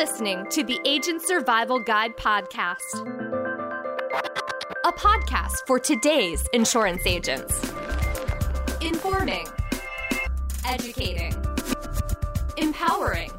listening to the Agent Survival Guide podcast, a podcast for today's insurance agents. Informing, educating, empowering,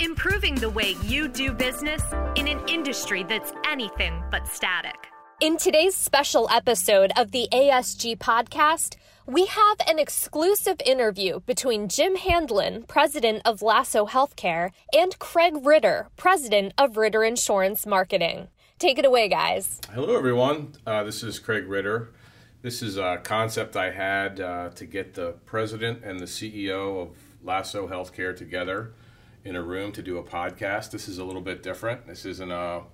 improving the way you do business in an industry that's anything but static. In today's special episode of the ASG podcast, we have an exclusive interview between Jim Handlin, president of Lasso Healthcare, and Craig Ritter, president of Ritter Insurance Marketing. Take it away, guys. Hello, everyone. Uh, this is Craig Ritter. This is a concept I had uh, to get the president and the CEO of Lasso Healthcare together in a room to do a podcast. This is a little bit different. This isn't a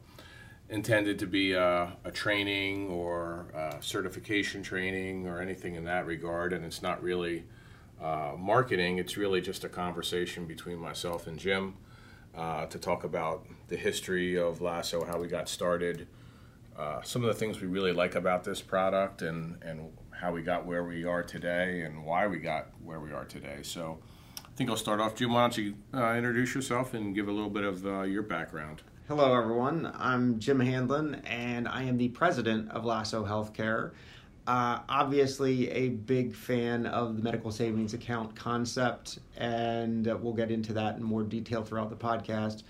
intended to be a, a training or a certification training or anything in that regard, and it's not really uh, marketing. It's really just a conversation between myself and Jim uh, to talk about the history of Lasso, how we got started, uh, some of the things we really like about this product, and and how we got where we are today, and why we got where we are today. So. I think I'll start off. Jim, why don't you uh, introduce yourself and give a little bit of uh, your background? Hello, everyone. I'm Jim Handlin, and I am the president of Lasso Healthcare. Uh, obviously, a big fan of the medical savings account concept, and we'll get into that in more detail throughout the podcast.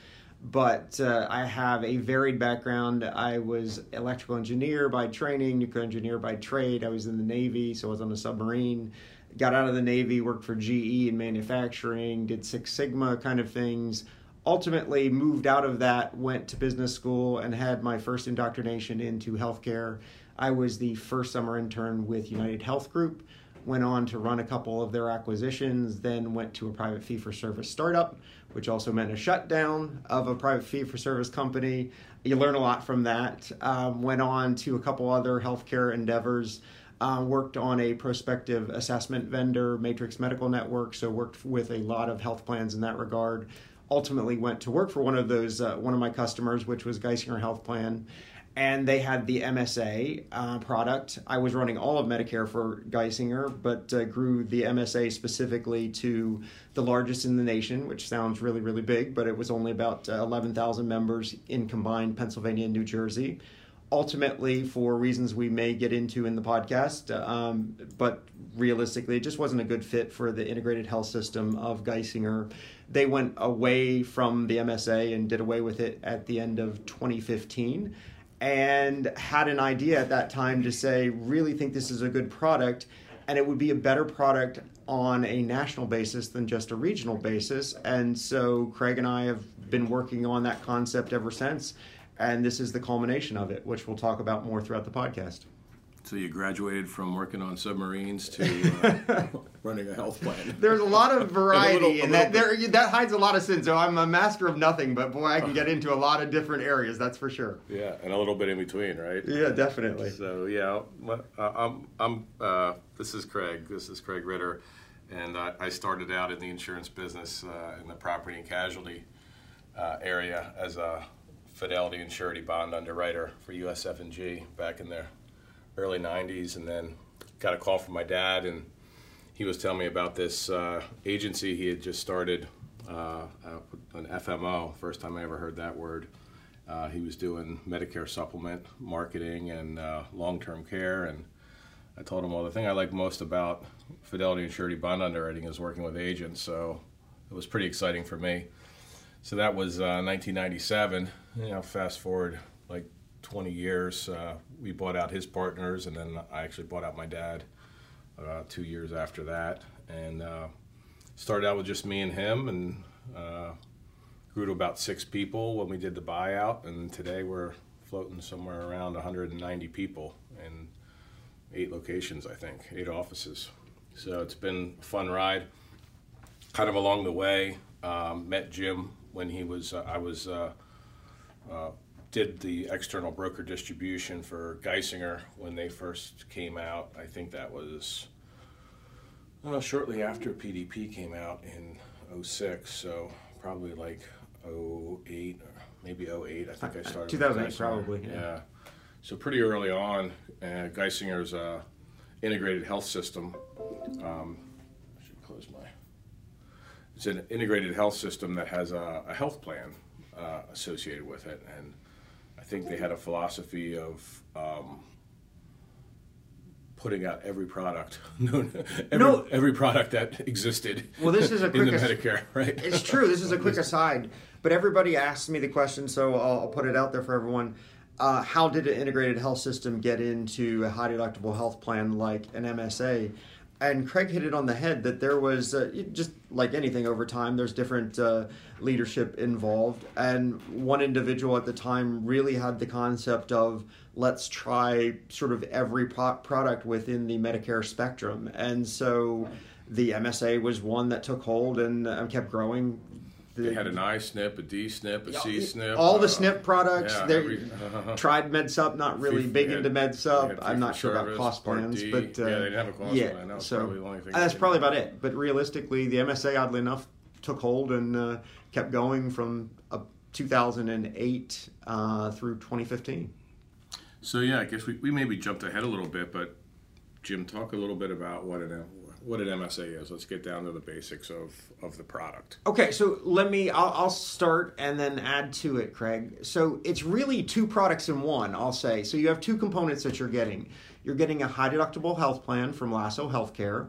But uh, I have a varied background. I was electrical engineer by training, nuclear engineer by trade. I was in the Navy, so I was on a submarine. Got out of the Navy, worked for GE in manufacturing, did Six Sigma kind of things ultimately moved out of that, went to business school, and had my first indoctrination into healthcare. I was the first summer intern with United Health Group, went on to run a couple of their acquisitions, then went to a private fee for service startup, which also meant a shutdown of a private fee for service company. You learn a lot from that. Um, went on to a couple other healthcare endeavors. Uh, worked on a prospective assessment vendor, Matrix Medical Network, so worked with a lot of health plans in that regard ultimately went to work for one of those uh, one of my customers, which was Geisinger Health Plan, and they had the MSA uh, product. I was running all of Medicare for Geisinger, but uh, grew the MSA specifically to the largest in the nation, which sounds really really big, but it was only about uh, eleven thousand members in combined Pennsylvania and New Jersey. Ultimately, for reasons we may get into in the podcast, um, but realistically, it just wasn't a good fit for the integrated health system of Geisinger they went away from the MSA and did away with it at the end of 2015 and had an idea at that time to say, really think this is a good product and it would be a better product on a national basis than just a regional basis. And so Craig and I have been working on that concept ever since. And this is the culmination of it, which we'll talk about more throughout the podcast. So you graduated from working on submarines to uh, running a health plan. There's a lot of variety, and, little, and that there, that hides a lot of sin. So I'm a master of nothing, but boy, I can get into a lot of different areas. That's for sure. Yeah, and a little bit in between, right? Yeah, definitely. So yeah, uh, I'm. I'm uh, this is Craig. This is Craig Ritter, and I, I started out in the insurance business uh, in the property and casualty uh, area as a fidelity and surety bond underwriter for USF&G back in there early 90s and then got a call from my dad and he was telling me about this uh, agency he had just started uh, an fmo first time i ever heard that word. Uh, he was doing medicare supplement marketing and uh, long-term care and i told him well the thing i like most about fidelity and surety bond underwriting is working with agents so it was pretty exciting for me. So that was 1997 uh, you know fast forward 20 years. Uh, we bought out his partners, and then I actually bought out my dad uh, two years after that. And uh, started out with just me and him, and uh, grew to about six people when we did the buyout. And today we're floating somewhere around 190 people in eight locations, I think, eight offices. So it's been a fun ride. Kind of along the way, um, met Jim when he was, uh, I was uh, did the external broker distribution for Geisinger when they first came out. I think that was uh, shortly after PDP came out in 06, so probably like 08 maybe 08. I think I started. 2008 probably. Yeah. yeah. So pretty early on, uh, Geisinger's uh, integrated health system. Um, I should close my. It's an integrated health system that has a, a health plan uh, associated with it. And I think they had a philosophy of um, putting out every product, every, No. every product that existed. Well, this is a in quick the ass- Medicare, right? It's true. This is a quick aside, but everybody asks me the question, so I'll, I'll put it out there for everyone. Uh, how did an integrated health system get into a high deductible health plan like an MSA? And Craig hit it on the head that there was uh, just like anything over time, there's different uh, leadership involved. And one individual at the time really had the concept of let's try sort of every pro- product within the Medicare spectrum. And so the MSA was one that took hold and uh, kept growing. The- They had an I SNP, a D SNP, a C SNP. all the uh, SNP products. yeah, they every- tried MedSup, not really big yeah, into MedSup. I'm not sure about cost plans, D. but uh, Yeah, they didn't have a cost yeah, plan. That was so probably the only thing that's probably about it. But realistically, the MSA, oddly enough, took hold and uh, kept going from uh, 2008 uh, through 2015. So yeah, I guess we, we maybe jumped ahead a little bit, but Jim, talk a little bit about what an what an MSA is. Let's get down to the basics of, of the product. Okay, so let me, I'll, I'll start and then add to it, Craig. So it's really two products in one, I'll say. So you have two components that you're getting. You're getting a high deductible health plan from Lasso Healthcare,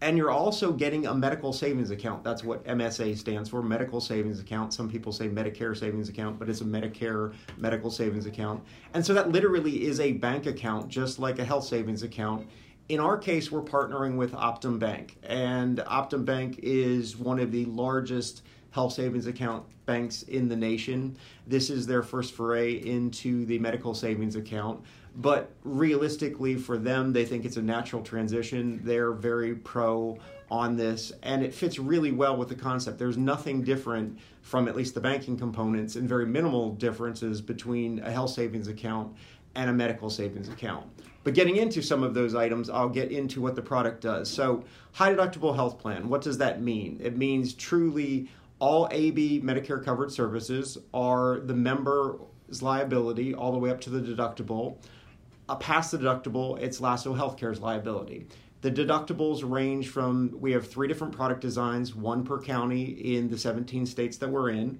and you're also getting a medical savings account. That's what MSA stands for, medical savings account. Some people say Medicare savings account, but it's a Medicare medical savings account. And so that literally is a bank account, just like a health savings account. In our case, we're partnering with Optum Bank, and Optum Bank is one of the largest health savings account banks in the nation. This is their first foray into the medical savings account. But realistically, for them, they think it's a natural transition. They're very pro on this, and it fits really well with the concept. There's nothing different from at least the banking components, and very minimal differences between a health savings account and a medical savings account. But getting into some of those items, I'll get into what the product does. So, high deductible health plan, what does that mean? It means truly all AB Medicare covered services are the member's liability all the way up to the deductible. Uh, past the deductible, it's Lasso Healthcare's liability. The deductibles range from we have three different product designs, one per county in the 17 states that we're in.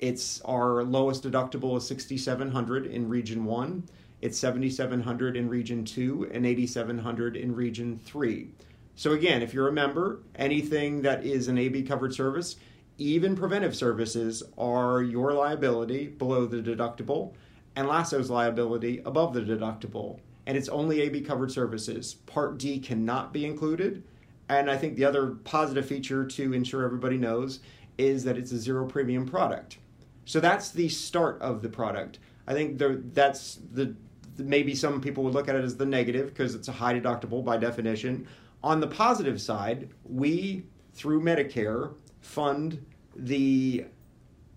It's our lowest deductible is 6700 in region 1. It's 7700 in region 2 and 8700 in region 3. So again, if you're a member, anything that is an AB covered service, even preventive services are your liability below the deductible and Lasso's liability above the deductible. And it's only AB covered services. Part D cannot be included. And I think the other positive feature to ensure everybody knows is that it's a zero premium product. So that's the start of the product. I think the, that's the maybe some people would look at it as the negative because it's a high deductible by definition. On the positive side, we through Medicare fund the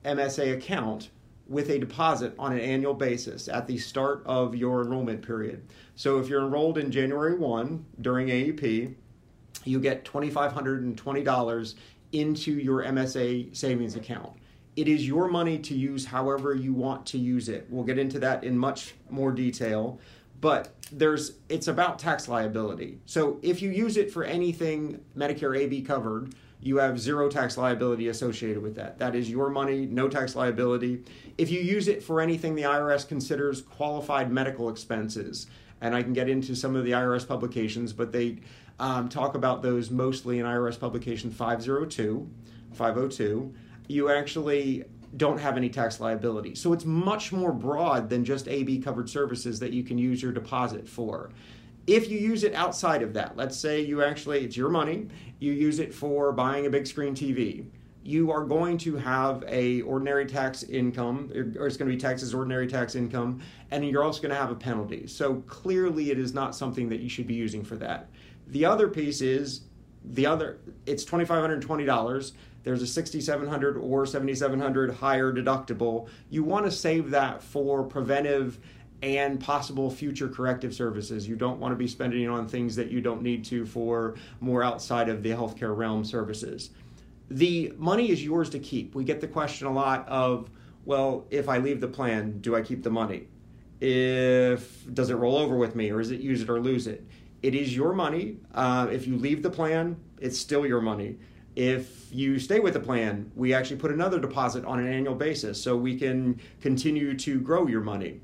MSA account with a deposit on an annual basis at the start of your enrollment period. So if you're enrolled in January 1 during AEP, you get $2,520 into your MSA savings account. It is your money to use however you want to use it. We'll get into that in much more detail, but there's it's about tax liability. So if you use it for anything Medicare AB covered, you have zero tax liability associated with that. That is your money, no tax liability. If you use it for anything the IRS considers qualified medical expenses, and I can get into some of the IRS publications, but they um, talk about those mostly in IRS publication 502, 502 you actually don't have any tax liability. So it's much more broad than just AB covered services that you can use your deposit for. If you use it outside of that, let's say you actually, it's your money, you use it for buying a big screen TV, you are going to have a ordinary tax income er, or it's going to be taxes ordinary tax income and you're also going to have a penalty so clearly it is not something that you should be using for that the other piece is the other it's $2520 there's a sixty seven hundred or seventy seven hundred higher deductible. You want to save that for preventive and possible future corrective services. You don't want to be spending on things that you don't need to for more outside of the healthcare realm services the money is yours to keep. We get the question a lot of, well, if I leave the plan, do I keep the money? If does it roll over with me, or is it use it or lose it? It is your money. Uh, if you leave the plan, it's still your money. If you stay with the plan, we actually put another deposit on an annual basis so we can continue to grow your money.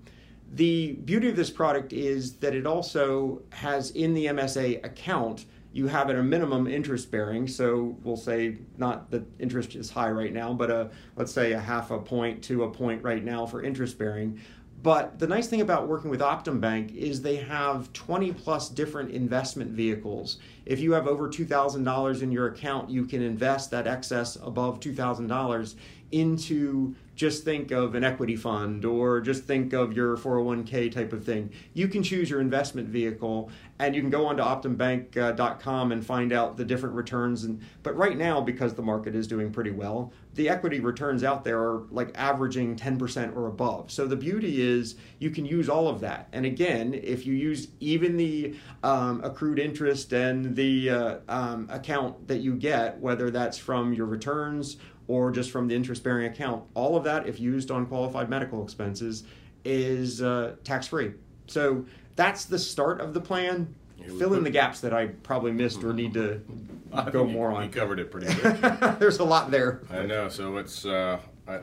The beauty of this product is that it also has in the MSA account, you have at a minimum interest bearing. So we'll say not that interest is high right now, but a, let's say a half a point to a point right now for interest bearing. But the nice thing about working with Optum Bank is they have 20 plus different investment vehicles. If you have over $2,000 in your account, you can invest that excess above $2,000 into just think of an equity fund or just think of your 401k type of thing. You can choose your investment vehicle and you can go onto optumbank.com and find out the different returns and but right now because the market is doing pretty well, the equity returns out there are like averaging 10% or above. So the beauty is you can use all of that. And again, if you use even the um, accrued interest and the uh, um, account that you get, whether that's from your returns or just from the interest bearing account. All of that, if used on qualified medical expenses, is uh, tax free. So that's the start of the plan. Fill in the gaps that I probably missed or need to go more on. You covered it pretty good. There's a lot there. I know. So it's uh, I,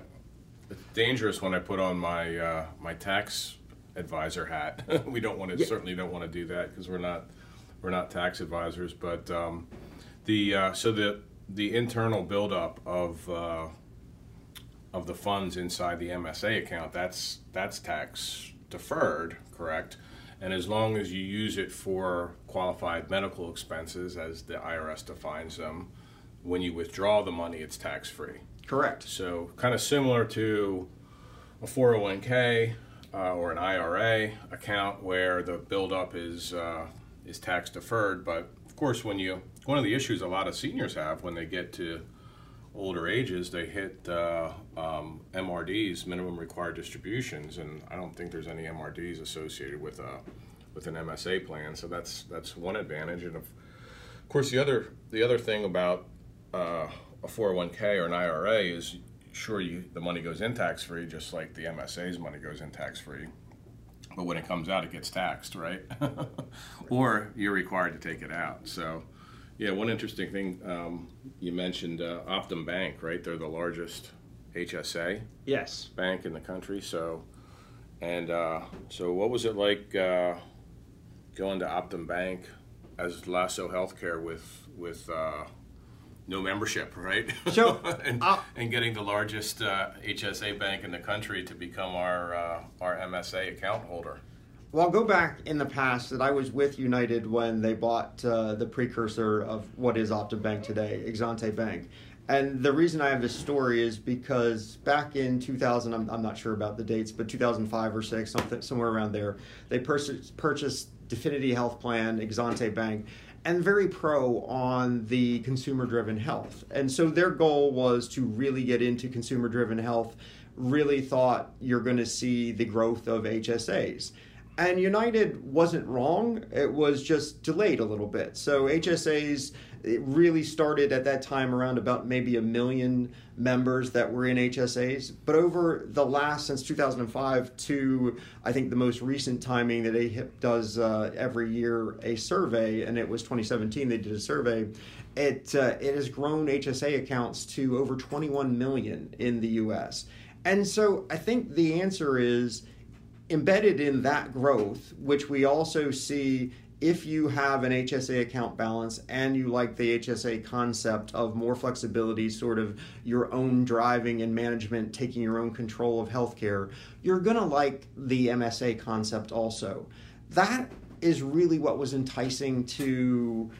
it's dangerous when I put on my uh, my tax advisor hat. we don't want to yeah. certainly don't want to do that because we're not we're not tax advisors. But um, the uh, so the the internal buildup of uh, of the funds inside the MSA account that's that's tax deferred, correct? And as long as you use it for qualified medical expenses, as the IRS defines them, when you withdraw the money, it's tax free. Correct. So kind of similar to a 401k uh, or an IRA account where the buildup is uh, is tax deferred, but of course when you one of the issues a lot of seniors have when they get to older ages, they hit uh, um, MRDs, minimum required distributions, and I don't think there's any MRDs associated with a with an MSA plan. So that's that's one advantage, and of, of course the other the other thing about uh, a 401k or an IRA is sure you the money goes in tax free, just like the MSA's money goes in tax free. But when it comes out, it gets taxed, right? or you're required to take it out. So yeah, one interesting thing um, you mentioned uh, Optum Bank, right? They're the largest HSA yes bank in the country. So, and uh, so what was it like uh, going to Optum Bank as Lasso Healthcare with with uh, no membership, right? So, and, uh, and, getting the largest HSA uh, bank in the country to become our our MSA account holder. Well, I'll go back in the past that I was with United when they bought uh, the precursor of what is Optum Bank today, Exante Bank. And the reason I have this story is because back in 2000, I'm, I'm not sure about the dates, but 2005 or 6, something, somewhere around there, they purchased, purchased Definity Health Plan, Exante Bank, and very pro on the consumer driven health. And so their goal was to really get into consumer driven health, really thought you're going to see the growth of HSAs. And United wasn't wrong, it was just delayed a little bit. So HSAs it really started at that time around about maybe a million members that were in HSAs. But over the last, since 2005 to I think the most recent timing that AHIP does uh, every year a survey, and it was 2017 they did a survey, it, uh, it has grown HSA accounts to over 21 million in the US. And so I think the answer is embedded in that growth, which we also see if you have an HSA account balance and you like the HSA concept of more flexibility, sort of your own driving and management, taking your own control of healthcare, you're going to like the MSA concept also. That is really what was enticing to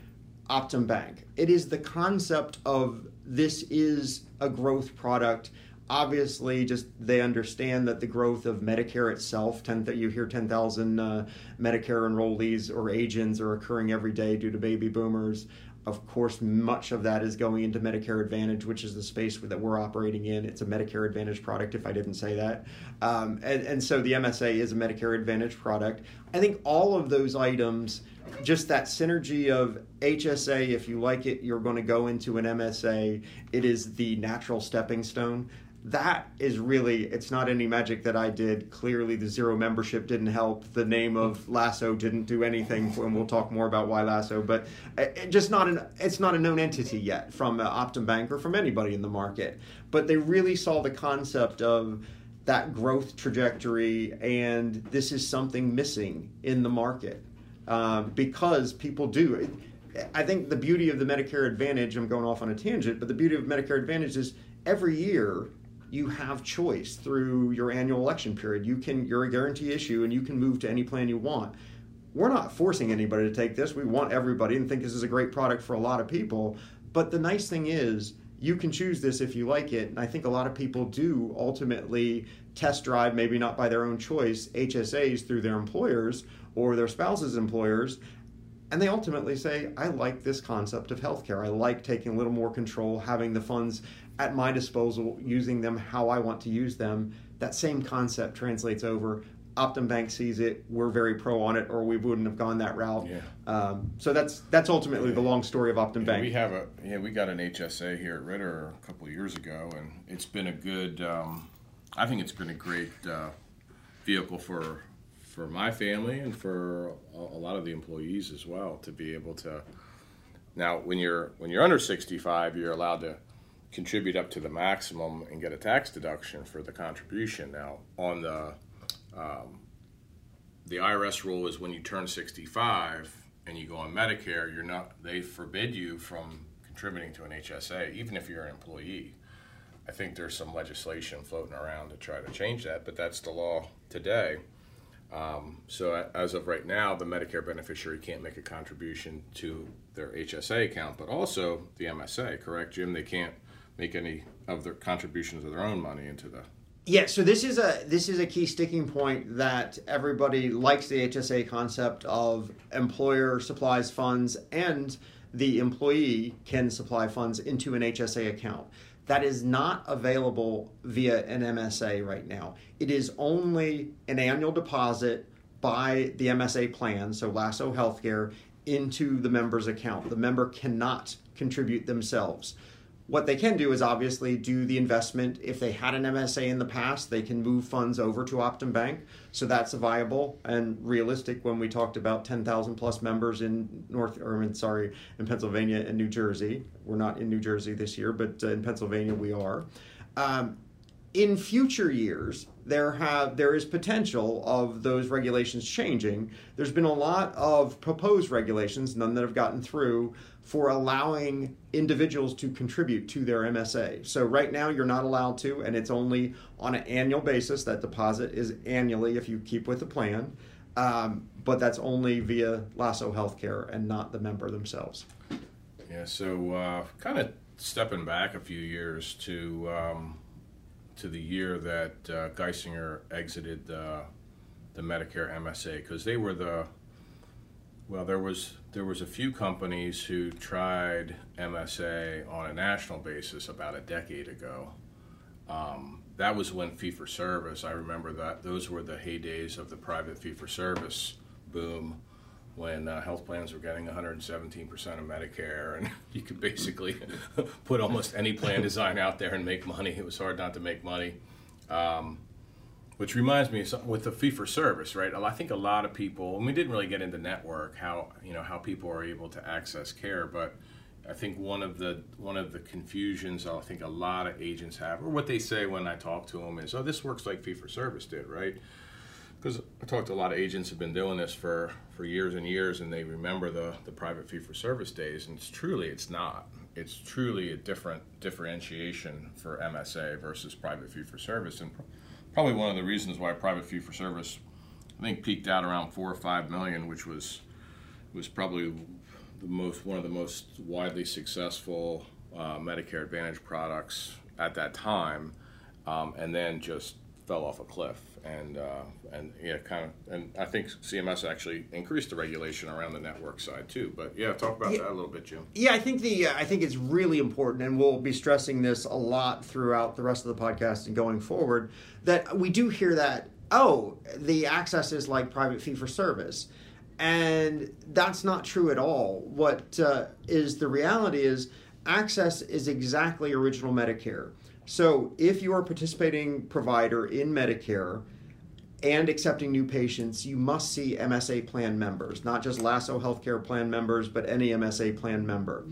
Optum Bank. It is the concept of this is a growth product obviously just they understand that the growth of medicare itself 10 that you hear 10,000 uh, medicare enrollees or agents are occurring every day due to baby boomers. Of course much of that is going into medicare advantage which is the space that we're operating in. It's a medicare advantage product if i didn't say that. Um, and, and so the msa is a medicare advantage product. I think all of those items just that synergy of hsa if you like it you're going to go into an msa it is the natural stepping stone that is really it's not any magic that I did. Clearly, the zero membership didn't help. The name of Lasso didn't do anything, and we'll talk more about why Lasso. But it, just not an it's not a known entity yet from uh, Optum Bank or from anybody in the market. But they really saw the concept of that growth trajectory, and this is something missing in the market um, because people do. I think the beauty of the Medicare Advantage. I'm going off on a tangent, but the beauty of Medicare Advantage is every year you have choice through your annual election period. You can you're a guarantee issue and you can move to any plan you want. We're not forcing anybody to take this. We want everybody and think this is a great product for a lot of people. But the nice thing is you can choose this if you like it. And I think a lot of people do ultimately test drive, maybe not by their own choice, HSAs through their employers or their spouse's employers. And they ultimately say, I like this concept of healthcare. I like taking a little more control, having the funds at my disposal, using them how I want to use them. That same concept translates over. Optum Bank sees it. We're very pro on it, or we wouldn't have gone that route. Yeah. Um, so that's that's ultimately yeah. the long story of Optum yeah, Bank. We have a yeah, we got an HSA here at Ritter a couple of years ago, and it's been a good. Um, I think it's been a great uh, vehicle for for my family and for a, a lot of the employees as well to be able to. Now, when you're when you're under 65, you're allowed to contribute up to the maximum and get a tax deduction for the contribution. Now, on the um, the IRS rule is when you turn 65 and you go on Medicare, you're not they forbid you from contributing to an HSA, even if you're an employee. I think there's some legislation floating around to try to change that, but that's the law today. Um, so as of right now, the Medicare beneficiary can't make a contribution to their HSA account, but also the MSA. Correct, Jim? They can't make any of their contributions of their own money into the yeah, so this is a this is a key sticking point that everybody likes the HSA concept of employer supplies funds and the employee can supply funds into an HSA account. That is not available via an MSA right now. It is only an annual deposit by the MSA plan, so Lasso Healthcare, into the member's account. The member cannot contribute themselves. What they can do is obviously do the investment. If they had an MSA in the past, they can move funds over to Optum Bank. So that's viable and realistic when we talked about 10,000 plus members in North, or in, sorry, in Pennsylvania and New Jersey. We're not in New Jersey this year, but uh, in Pennsylvania we are. Um, in future years, there have there is potential of those regulations changing. There's been a lot of proposed regulations, none that have gotten through, for allowing individuals to contribute to their MSA. So right now you're not allowed to, and it's only on an annual basis. That deposit is annually if you keep with the plan, um, but that's only via Lasso Healthcare and not the member themselves. Yeah. So uh, kind of stepping back a few years to. Um, to the year that uh, Geisinger exited the Medicare MSA because they were the well there was there was a few companies who tried MSA on a national basis about a decade ago. Um, that was when fee for service. I remember that those were the heydays of the private fee for service boom when uh, health plans were getting 117% of Medicare, and you could basically put almost any plan design out there and make money. It was hard not to make money. Um, which reminds me, with the fee for service, right? I think a lot of people, and we didn't really get into network how you know how people are able to access care, but I think one of the one of the confusions I think a lot of agents have, or what they say when I talk to them, is, "Oh, this works like fee for service did, right?" because I talked to a lot of agents who've been doing this for, for years and years, and they remember the, the private fee for service days, and it's truly it's not. It's truly a different differentiation for MSA versus private fee for service, and probably one of the reasons why private fee for service, I think, peaked out around four or five million, which was was probably the most one of the most widely successful uh, Medicare Advantage products at that time, um, and then just fell off a cliff and uh, and yeah, kind of, and I think CMS actually increased the regulation around the network side too. But yeah, talk about yeah, that a little bit, Jim. Yeah, I think the uh, I think it's really important, and we'll be stressing this a lot throughout the rest of the podcast and going forward. That we do hear that oh, the access is like private fee for service. And that's not true at all. What uh, is the reality is access is exactly original Medicare. So if you are a participating provider in Medicare and accepting new patients, you must see MSA plan members, not just Lasso Healthcare plan members, but any MSA plan member.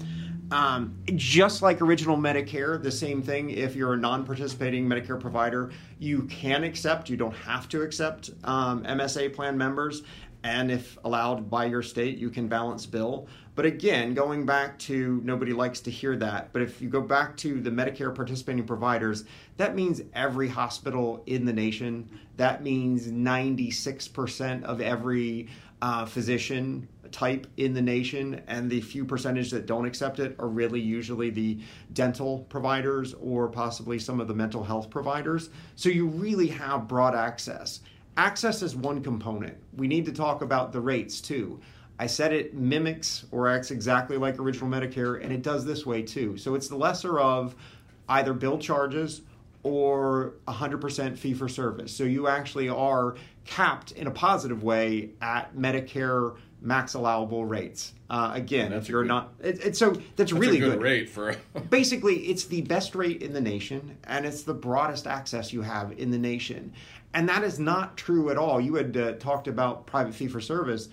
Um, just like original Medicare, the same thing. If you're a non participating Medicare provider, you can accept, you don't have to accept um, MSA plan members. And if allowed by your state, you can balance bill. But again, going back to nobody likes to hear that, but if you go back to the Medicare participating providers, that means every hospital in the nation. That means 96% of every uh, physician type in the nation, and the few percentage that don't accept it are really usually the dental providers or possibly some of the mental health providers. So you really have broad access. Access is one component. We need to talk about the rates too. I said it mimics or acts exactly like original Medicare, and it does this way too. So it's the lesser of either bill charges or 100% fee for service. So you actually are capped in a positive way at Medicare max allowable rates. Uh, again, if you're good, not, it, it, so that's, that's really good, good, rate for. Basically, it's the best rate in the nation, and it's the broadest access you have in the nation, and that is not true at all. You had uh, talked about private fee for service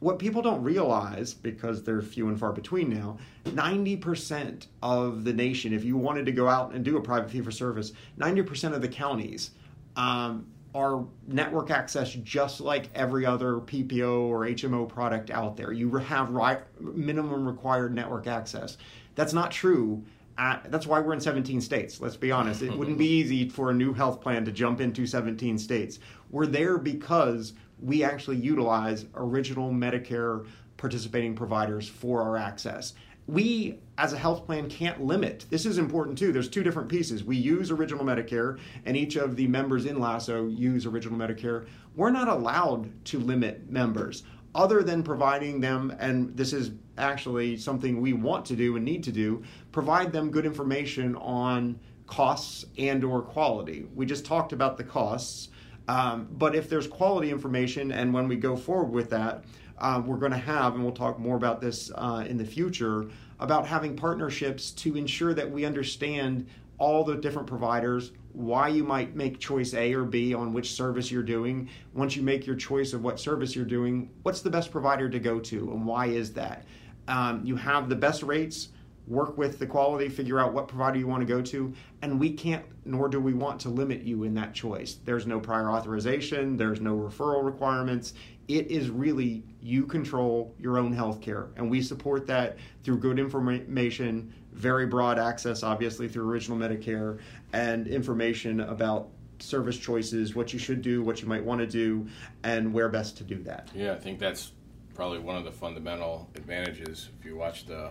what people don't realize, because they're few and far between now, 90% of the nation, if you wanted to go out and do a private fee for service, 90% of the counties um, are network access just like every other PPO or HMO product out there. You have right, minimum required network access. That's not true. At, that's why we're in 17 states. Let's be honest. It wouldn't be easy for a new health plan to jump into 17 states. We're there because we actually utilize original Medicare participating providers for our access. We, as a health plan, can't limit. This is important too. There's two different pieces. We use original Medicare, and each of the members in Lasso use original Medicare. We're not allowed to limit members other than providing them, and this is actually something we want to do and need to do, provide them good information on costs and or quality. We just talked about the costs. Um, but if there's quality information, and when we go forward with that, um, we're going to have, and we'll talk more about this uh, in the future, about having partnerships to ensure that we understand all the different providers, why you might make choice A or B on which service you're doing. Once you make your choice of what service you're doing, what's the best provider to go to, and why is that? Um, you have the best rates work with the quality, figure out what provider you want to go to, and we can't nor do we want to limit you in that choice. There's no prior authorization, there's no referral requirements. It is really you control your own health care, and we support that through good information, very broad access, obviously, through Original Medicare, and information about service choices, what you should do, what you might want to do, and where best to do that. Yeah, I think that's probably one of the fundamental advantages. If you watch the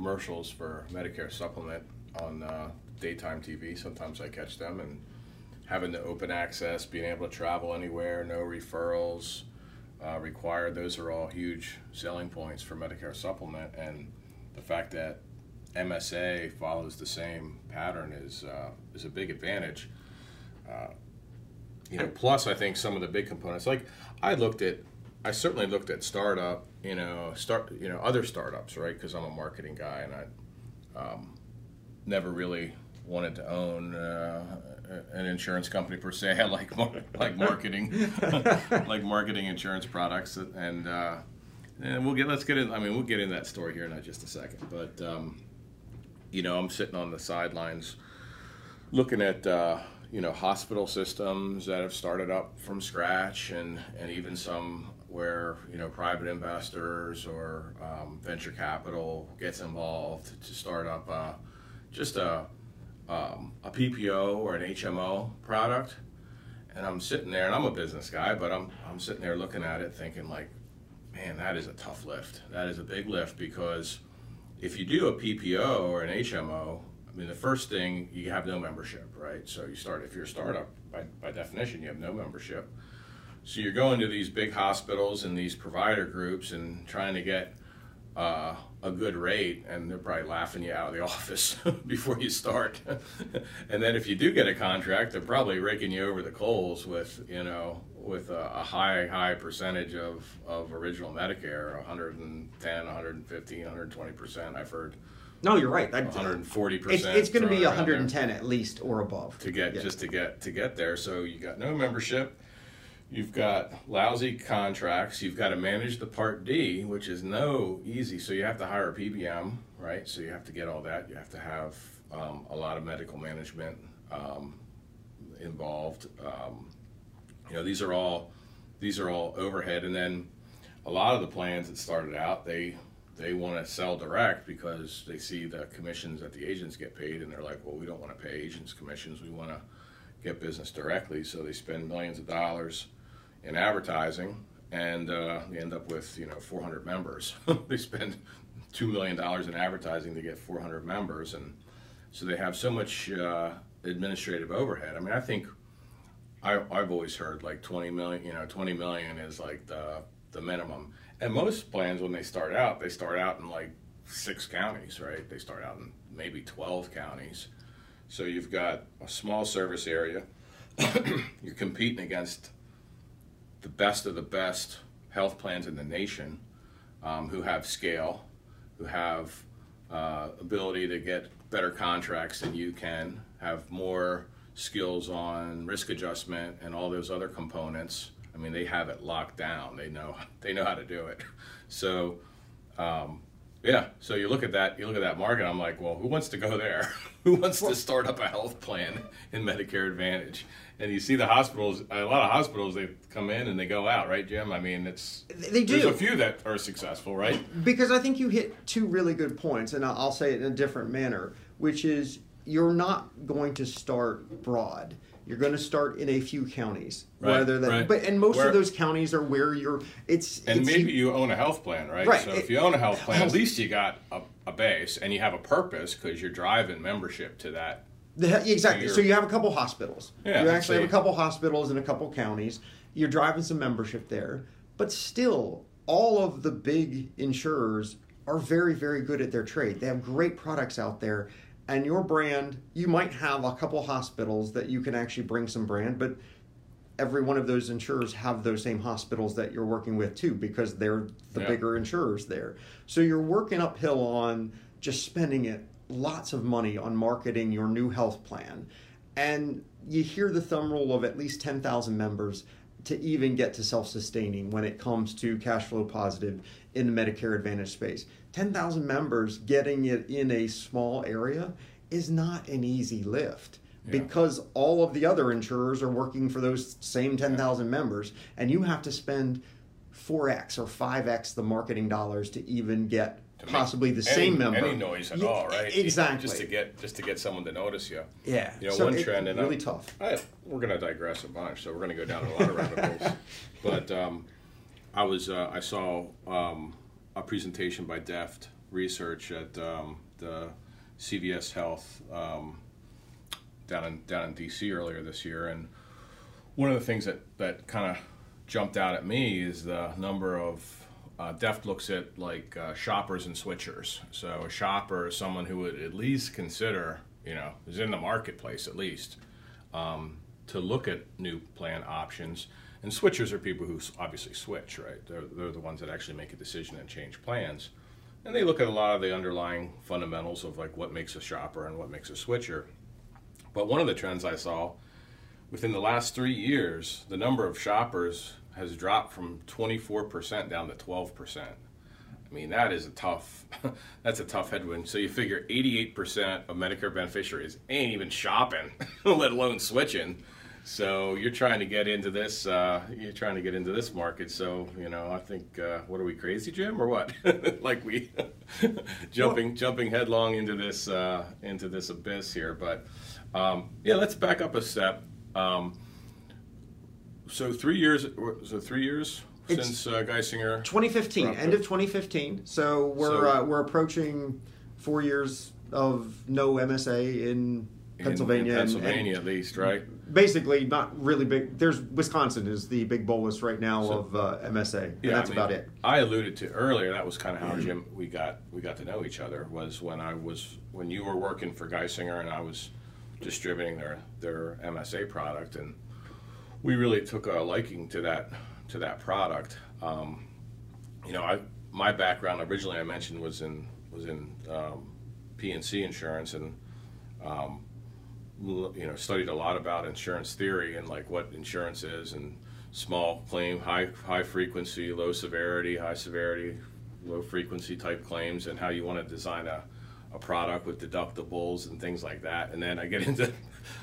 commercials for Medicare supplement on uh, daytime TV. Sometimes I catch them and having the open access, being able to travel anywhere, no referrals uh, required. Those are all huge selling points for Medicare supplement, and the fact that MSA follows the same pattern is uh, is a big advantage. Uh, you know, plus I think some of the big components, like I looked at I certainly looked at startup, you know, start, you know, other startups, right? Because I'm a marketing guy, and I um, never really wanted to own uh, an insurance company per se. I like like marketing, like marketing insurance products, and uh, and we'll get let's get in. I mean, we'll get into that story here in just a second. But um, you know, I'm sitting on the sidelines, looking at. Uh, you know hospital systems that have started up from scratch and and even some where you know private investors or um, venture capital gets involved to start up uh, just a um, a PPO or an HMO product. And I'm sitting there, and I'm a business guy, but I'm I'm sitting there looking at it, thinking like, man, that is a tough lift. That is a big lift because if you do a PPO or an HMO, I mean, the first thing you have no membership, right? So you start if you're a startup, by, by definition, you have no membership. So you're going to these big hospitals and these provider groups and trying to get uh, a good rate, and they're probably laughing you out of the office before you start. and then if you do get a contract, they're probably raking you over the coals with you know with a, a high high percentage of, of original Medicare, 110, 115, 120 percent. I've heard No, you're right. That- 140 It's, percent. it's going to be 110 at least or above to get Yeah. just to get to get there. So you got no membership. You've got lousy contracts. You've got to manage the Part D, which is no easy. So you have to hire a PBM, right? So you have to get all that. You have to have um, a lot of medical management um, involved. Um, you know, these are all these are all overhead, and then a lot of the plans that started out, they they want to sell direct because they see the commissions that the agents get paid, and they're like, well, we don't want to pay agents commissions. We want to get business directly, so they spend millions of dollars in advertising, and uh, they end up with you know 400 members. they spend two million dollars in advertising to get 400 members, and so they have so much uh, administrative overhead. I mean, I think I, I've always heard like 20 million, you know, 20 million is like the, the minimum. And most plans, when they start out, they start out in like six counties, right? They start out in maybe 12 counties. So you've got a small service area. You're competing against the best of the best health plans in the nation um, who have scale, who have uh, ability to get better contracts than you can, have more skills on risk adjustment and all those other components. I mean, they have it locked down. They know they know how to do it. So, um, yeah. So you look at that. You look at that market. I'm like, well, who wants to go there? who wants to start up a health plan in Medicare Advantage? And you see the hospitals. A lot of hospitals they come in and they go out, right, Jim? I mean, it's They There's do. a few that are successful, right? Because I think you hit two really good points, and I'll say it in a different manner, which is you're not going to start broad. You're going to start in a few counties, Right, rather than, right. but and most Where- of those counties are where you're. It's And it's, maybe you own a health plan, right? Right. So if you own a health plan, at least you got a, a base and you have a purpose because you're driving membership to that. The, exactly. So So, you're- have a couple hospitals. Yeah, you actually have a couple hospitals in a couple counties. You're driving some membership there, but still, all of the big insurers are very, very good at their trade. They have great products out there, and your brand. You might have a couple hospitals that you can actually bring some brand, but every one of those insurers have those same hospitals that you're working with too because they're the Yeah. bigger insurers there. So you're working uphill on just spending it lots of money on marketing your new health plan. And you hear the thumb rule of at least 10,000 members to even get to self-sustaining when it comes to cash flow positive in the Medicare Advantage space. 10,000 members getting it in a small area is not an easy lift Yeah. because all of the other insurers are working for those same 10,000 members and you have to spend 4x or 5x the marketing dollars to even get to possibly the any- same member Any noise at Yeah, all, right? exactly Just to get just to get someone to notice you. yeah You know, so one it- trend, and really I'm- tough I, we're going to digress a bunch, so we're going to go down a lot of rabbit holes. But um, I was uh, I saw um, a presentation by Deft Research at um, the CVS Health um, down in down in DC earlier this year, and one of the things that that kind of jumped out at me is the number of uh, Deft looks at like uh, shoppers and switchers. So a shopper is someone who would at least consider, you know, is in the marketplace at least um, to look at new plan options. And switchers are people who obviously switch, right? They're, they're the ones that actually make a decision and change plans. And they look at a lot of the underlying fundamentals of like what makes a shopper and what makes a switcher. But one of the trends I saw within the last three years, the number of shoppers has dropped from 24% down to 12%. I mean, that is a tough, that's a tough headwind. So you figure 88% of Medicare beneficiaries ain't even shopping, let alone switching. So you're trying to get into this, uh, you're trying to get into this market. So, you know, I think, uh, what are we, crazy, Jim, or what? like we jumping, jumping headlong into this, uh, into this abyss here. But, um, yeah, let's back up a step. Um, so three years, so three years since uh, Geisinger 2015 dropped end of 2015 so we're So- uh, we're approaching four years of no msa in- pennsylvania in and- Pennsylvania and at least, right? basically not really big there's wisconsin is the big bolus right now So- of uh, msa and Yeah, that's I mean, about it I alluded to earlier. That was kind of how Jim we got we got to know each other. Was when I was when you were working for Geisinger and I was distributing their their MSA product, and we really took a liking to that to that product. Um, you know, I my background originally I mentioned was in was in um, P&C insurance and um, you know studied a lot about insurance theory and like what insurance is and small claim, high high frequency, low severity, high severity, low frequency type claims, and how you want to design a, a product with deductibles and things like that. And then I get into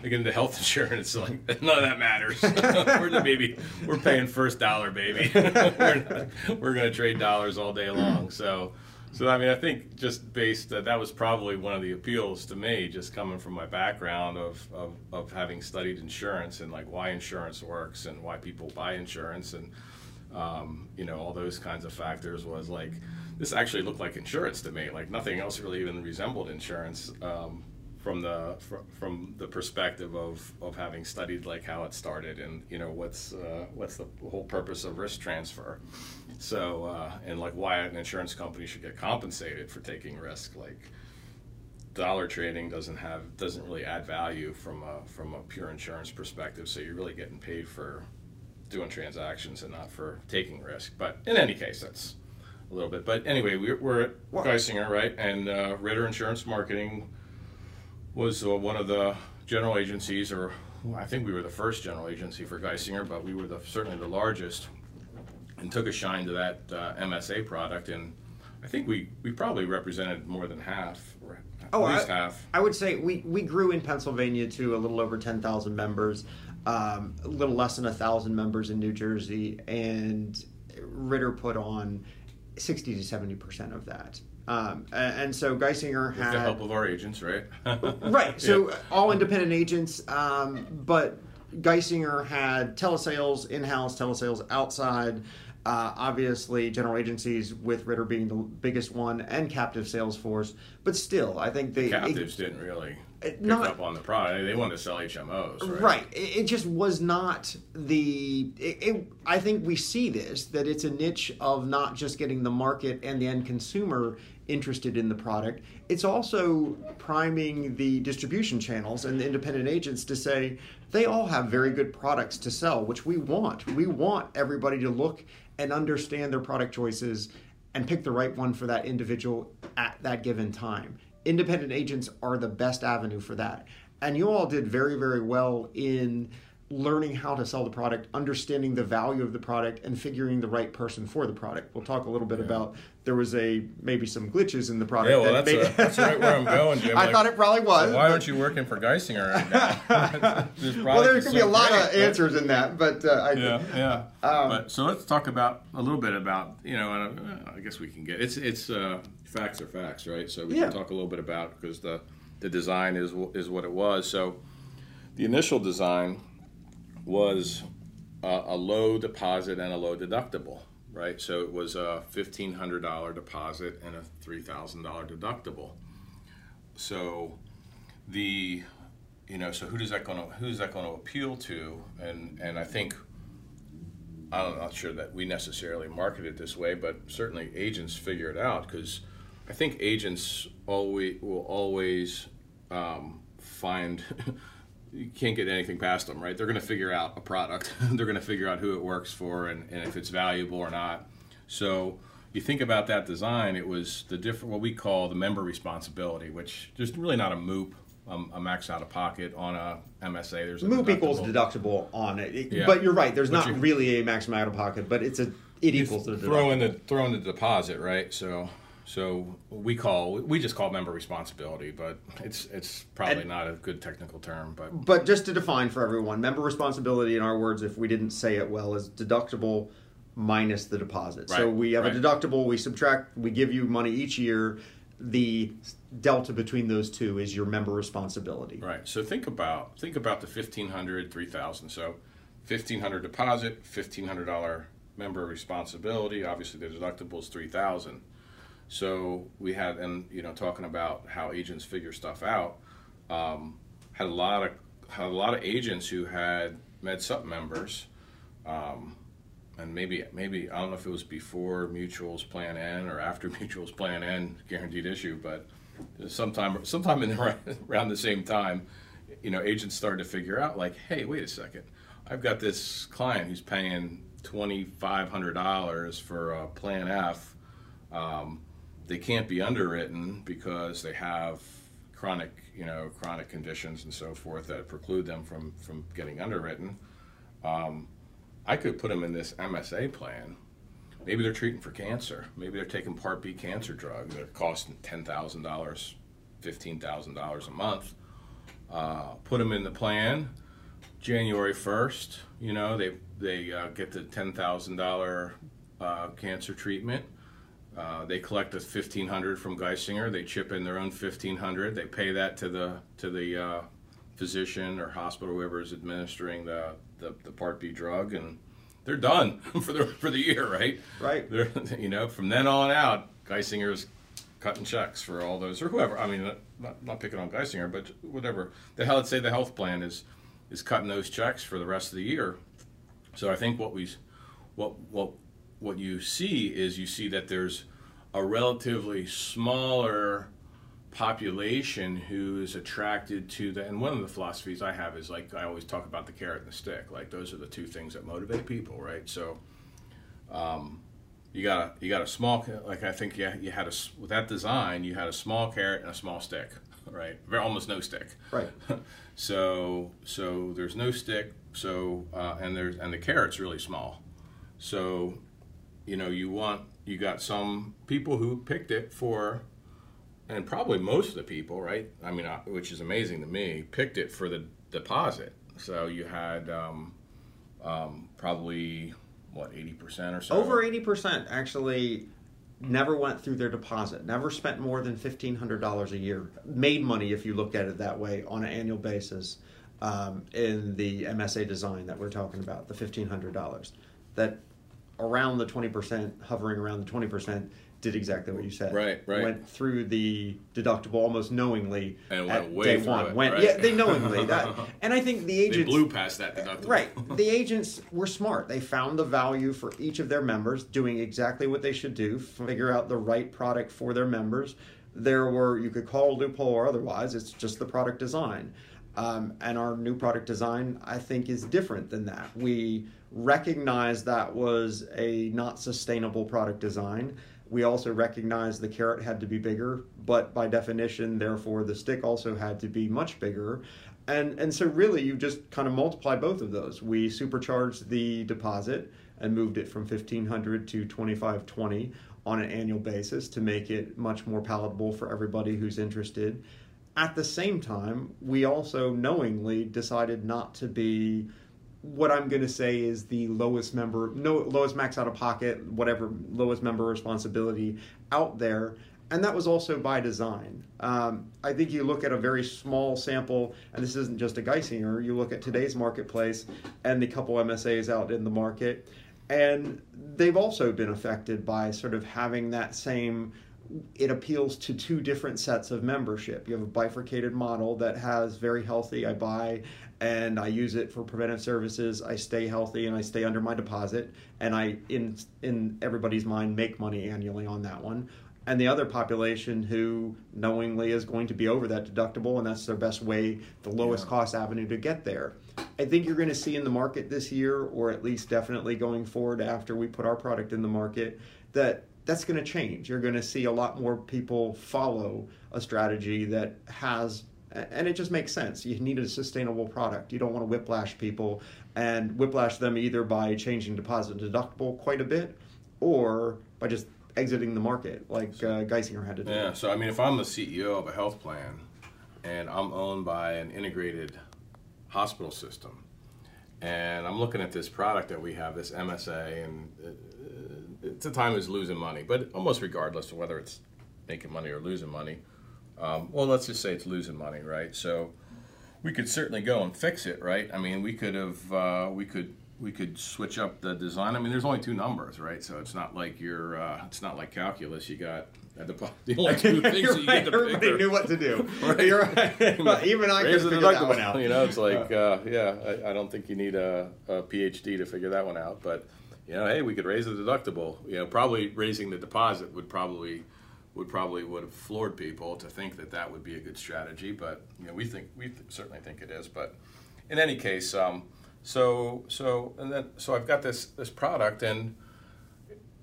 I get into health insurance. Like none of that matters. we're the baby. We're paying first dollar, baby. we're, we're going to trade dollars all day long. So so I mean, I think just based that that was probably one of the appeals to me, just coming from my background of, of, of having studied insurance and like why insurance works and why people buy insurance and um, you know all those kinds of factors was like this actually looked like insurance to me. Like nothing else really even resembled insurance um, from the fr- from the perspective of, of having studied like how it started and you know what's uh, what's the whole purpose of risk transfer. So, uh, and like why an insurance company should get compensated for taking risk, like dollar trading doesn't have doesn't really add value from a from a pure insurance perspective. So you're really getting paid for doing transactions and not for taking risk. But in any case, that's a little bit. But anyway, we're, we're at? Geisinger, right? And uh, Ritter Insurance Marketing was uh, one of the general agencies, or I think we were the first general agency for Geisinger, but we were the, certainly the largest and took a shine to that uh, MSA product. And I think we, we probably represented more than half, or at oh, least I, half. I would say we, we grew in Pennsylvania to a little over 10,000 members, um, a little less than a 1,000 members in New Jersey, and Ritter put on 60 to 70% of that. Um, and so Geisinger had With the help of our agents, right? right. So all independent agents, um, but Geisinger had telesales in house, telesales outside. Uh, obviously, general agencies with Ritter being the biggest one, and captive sales force. But still, I think they captives it, didn't really pick not, up on the product. They wanted to sell HMOs, right? right. It, it just was not the. It, I think we see this that it's a niche of not just getting the market and the end consumer interested in the product. It's also priming the distribution channels and the independent agents to say they all have very good products to sell, which we want. We want everybody to look and understand their product choices and pick the right one for that individual at that given time. Independent agents are the best avenue for that. And you all did very, very well in learning how to sell the product, understanding the value of the product, and figuring the right person for the product. We'll talk a little bit yeah. about there was a maybe some glitches in the product. Yeah, well, that that's, made, a, that's right where I'm going, Jim. I like, thought it probably was. So why aren't you working for Geisinger right now? well, there could so be a lot great, of answers in that, but uh, I, yeah, yeah. Um, but, so let's talk about a little bit about you know, uh, I guess we can get it's it's uh, facts are facts, right? So we yeah. can talk a little bit about because the the design is is what it was. So the initial design was uh, a low deposit and a low deductible, right? So it was a $1,500 deposit and a $3,000 deductible. So the, you know, so who does that going to, who's that going to appeal to? And, and I think, I'm not sure that we necessarily market it this way, but certainly agents figure it out because I think agents always will always um, find you can't get anything past them, right? They're going to figure out a product. They're going to figure out who it works for and, and if it's valuable or not. So you think about that design, it was the different what we call the member responsibility, which just really not a MOOP, um, a max out of pocket on a MSA. There's a MOOP deductible. equals deductible on it, it yeah. but you're right. There's but not really a max out of pocket, but it's a it equals the throw in the throw in the deposit, right? So so we call we just call member responsibility, but it's it's probably and, not a good technical term. But but just to define for everyone, member responsibility in our words, if we didn't say it well, is deductible minus the deposit. Right, so we have right. a deductible, we subtract, we give you money each year. The delta between those two is your member responsibility. Right. So think about think about the 1500 3000 So 1500 deposit, $1500 member responsibility, obviously the deductible is 3000 so we had, and you know, talking about how agents figure stuff out, um, had a lot of had a lot of agents who had MedSup members, um, and maybe maybe I don't know if it was before Mutuals Plan N or after Mutuals Plan N guaranteed issue, but sometime sometime in the, around the same time, you know, agents started to figure out like, hey, wait a second, I've got this client who's paying twenty five hundred dollars for a Plan F. Um, they can't be underwritten because they have chronic, you know, chronic conditions and so forth that preclude them from from getting underwritten. Um, I could put them in this MSA plan. Maybe they're treating for cancer. Maybe they're taking Part B cancer drugs that are costing ten thousand dollars, fifteen thousand dollars a month. Uh, put them in the plan. January first, you know, they they uh, get the ten thousand uh, cancer treatment. Uh, they collect the fifteen hundred from Geisinger. They chip in their own fifteen hundred. They pay that to the to the uh, physician or hospital, whoever is administering the, the, the Part B drug, and they're done for the for the year, right? Right. They're, you know, from then on out, Geisinger's cutting checks for all those or whoever. I mean, not, not picking on Geisinger, but whatever. The hell, let's say the health plan is is cutting those checks for the rest of the year. So I think what we what what what you see is you see that there's a relatively smaller population who is attracted to the and one of the philosophies I have is like I always talk about the carrot and the stick. Like those are the two things that motivate people right? So um, you got a you got a small like I think you, you had a with that design you had a small carrot and a small stick right? Very, almost no stick. Right. So so there's no stick so uh, and there's and the carrot's really small. So you know you want you got some people who picked it for and probably most of the people, right? I mean, uh, which is amazing to me, picked it for the deposit. So you had um, um, probably what eighty percent or so. Over eighty percent actually never went through their deposit. Never spent more than fifteen hundred dollars a year. Made money if you look at it that way on an annual basis. Um, in the MSA design that we're talking about, the fifteen hundred dollars, that around the twenty percent, hovering around the twenty percent did exactly what you said. Right, right. Went through the deductible almost knowingly and went way day one. It, went right? yeah, they knowingly that, and I think the agents they blew past that deductible. Right, the agents were smart. They found the value for each of their members, doing exactly what they should do, figure out the right product for their members. There were you could call a loophole or otherwise. It's just the product design. Um, and our new product design, I think, is different than that. We recognize that was a not sustainable product design we also recognized the carrot had to be bigger, but by definition, therefore, the stick also had to be much bigger. And, and so, really, you just kind of multiply both of those. We supercharged the deposit and moved it from 1500 to 2520 on an annual basis to make it much more palatable for everybody who's interested. At the same time, we also knowingly decided not to be what I'm going to say is the lowest member, no lowest max out of pocket, whatever lowest member responsibility out there, and that was also by design. Um, I think you look at a very small sample, and this isn't just a Geisinger. You look at today's marketplace and the couple MSAs out in the market, and they've also been affected by sort of having that same it appeals to two different sets of membership. You have a bifurcated model that has very healthy, I buy and I use it for preventive services. I stay healthy and I stay under my deposit, and I, in in everybody's mind, make money annually on that one. And the other population who knowingly is going to be over that deductible, and that's their best way, the lowest yeah. cost avenue to get there. I think you're going to see in the market this year, or at least definitely going forward after we put our product in the market, that that's going to change. You're going to see a lot more people follow a strategy that has and it just makes sense. You need a sustainable product. You don't want to whiplash people and whiplash them either by changing deposit deductible quite a bit or by just exiting the market like uh, Geisinger had to do. Yeah, so I mean, if I'm the CEO of a health plan and I'm owned by an integrated hospital system, and I'm looking at this product that we have, this MSA, and uh, it's a time is losing money, but almost regardless of whether it's making money or losing money um, well, let's just say it's losing money, right? So we could certainly go and fix it, right? I mean, we could have, uh, we could, we could switch up the design. I mean, there's only two numbers, right? So it's not like you're, uh, it's not like calculus. You got the, the only two things that you get to do. Everybody knew what to do. right? You're right. Even I could figure that one out. You know, it's like, uh, yeah, I, I, don't think you need a, a PhD to figure that one out. But you know, hey, we could raise the deductible. You know, probably raising the deposit would probably would probably would have floored people to think that that would be a good strategy. But you know, we think we th- certainly think it is. But in any case, um, so so and then so I've got this this product and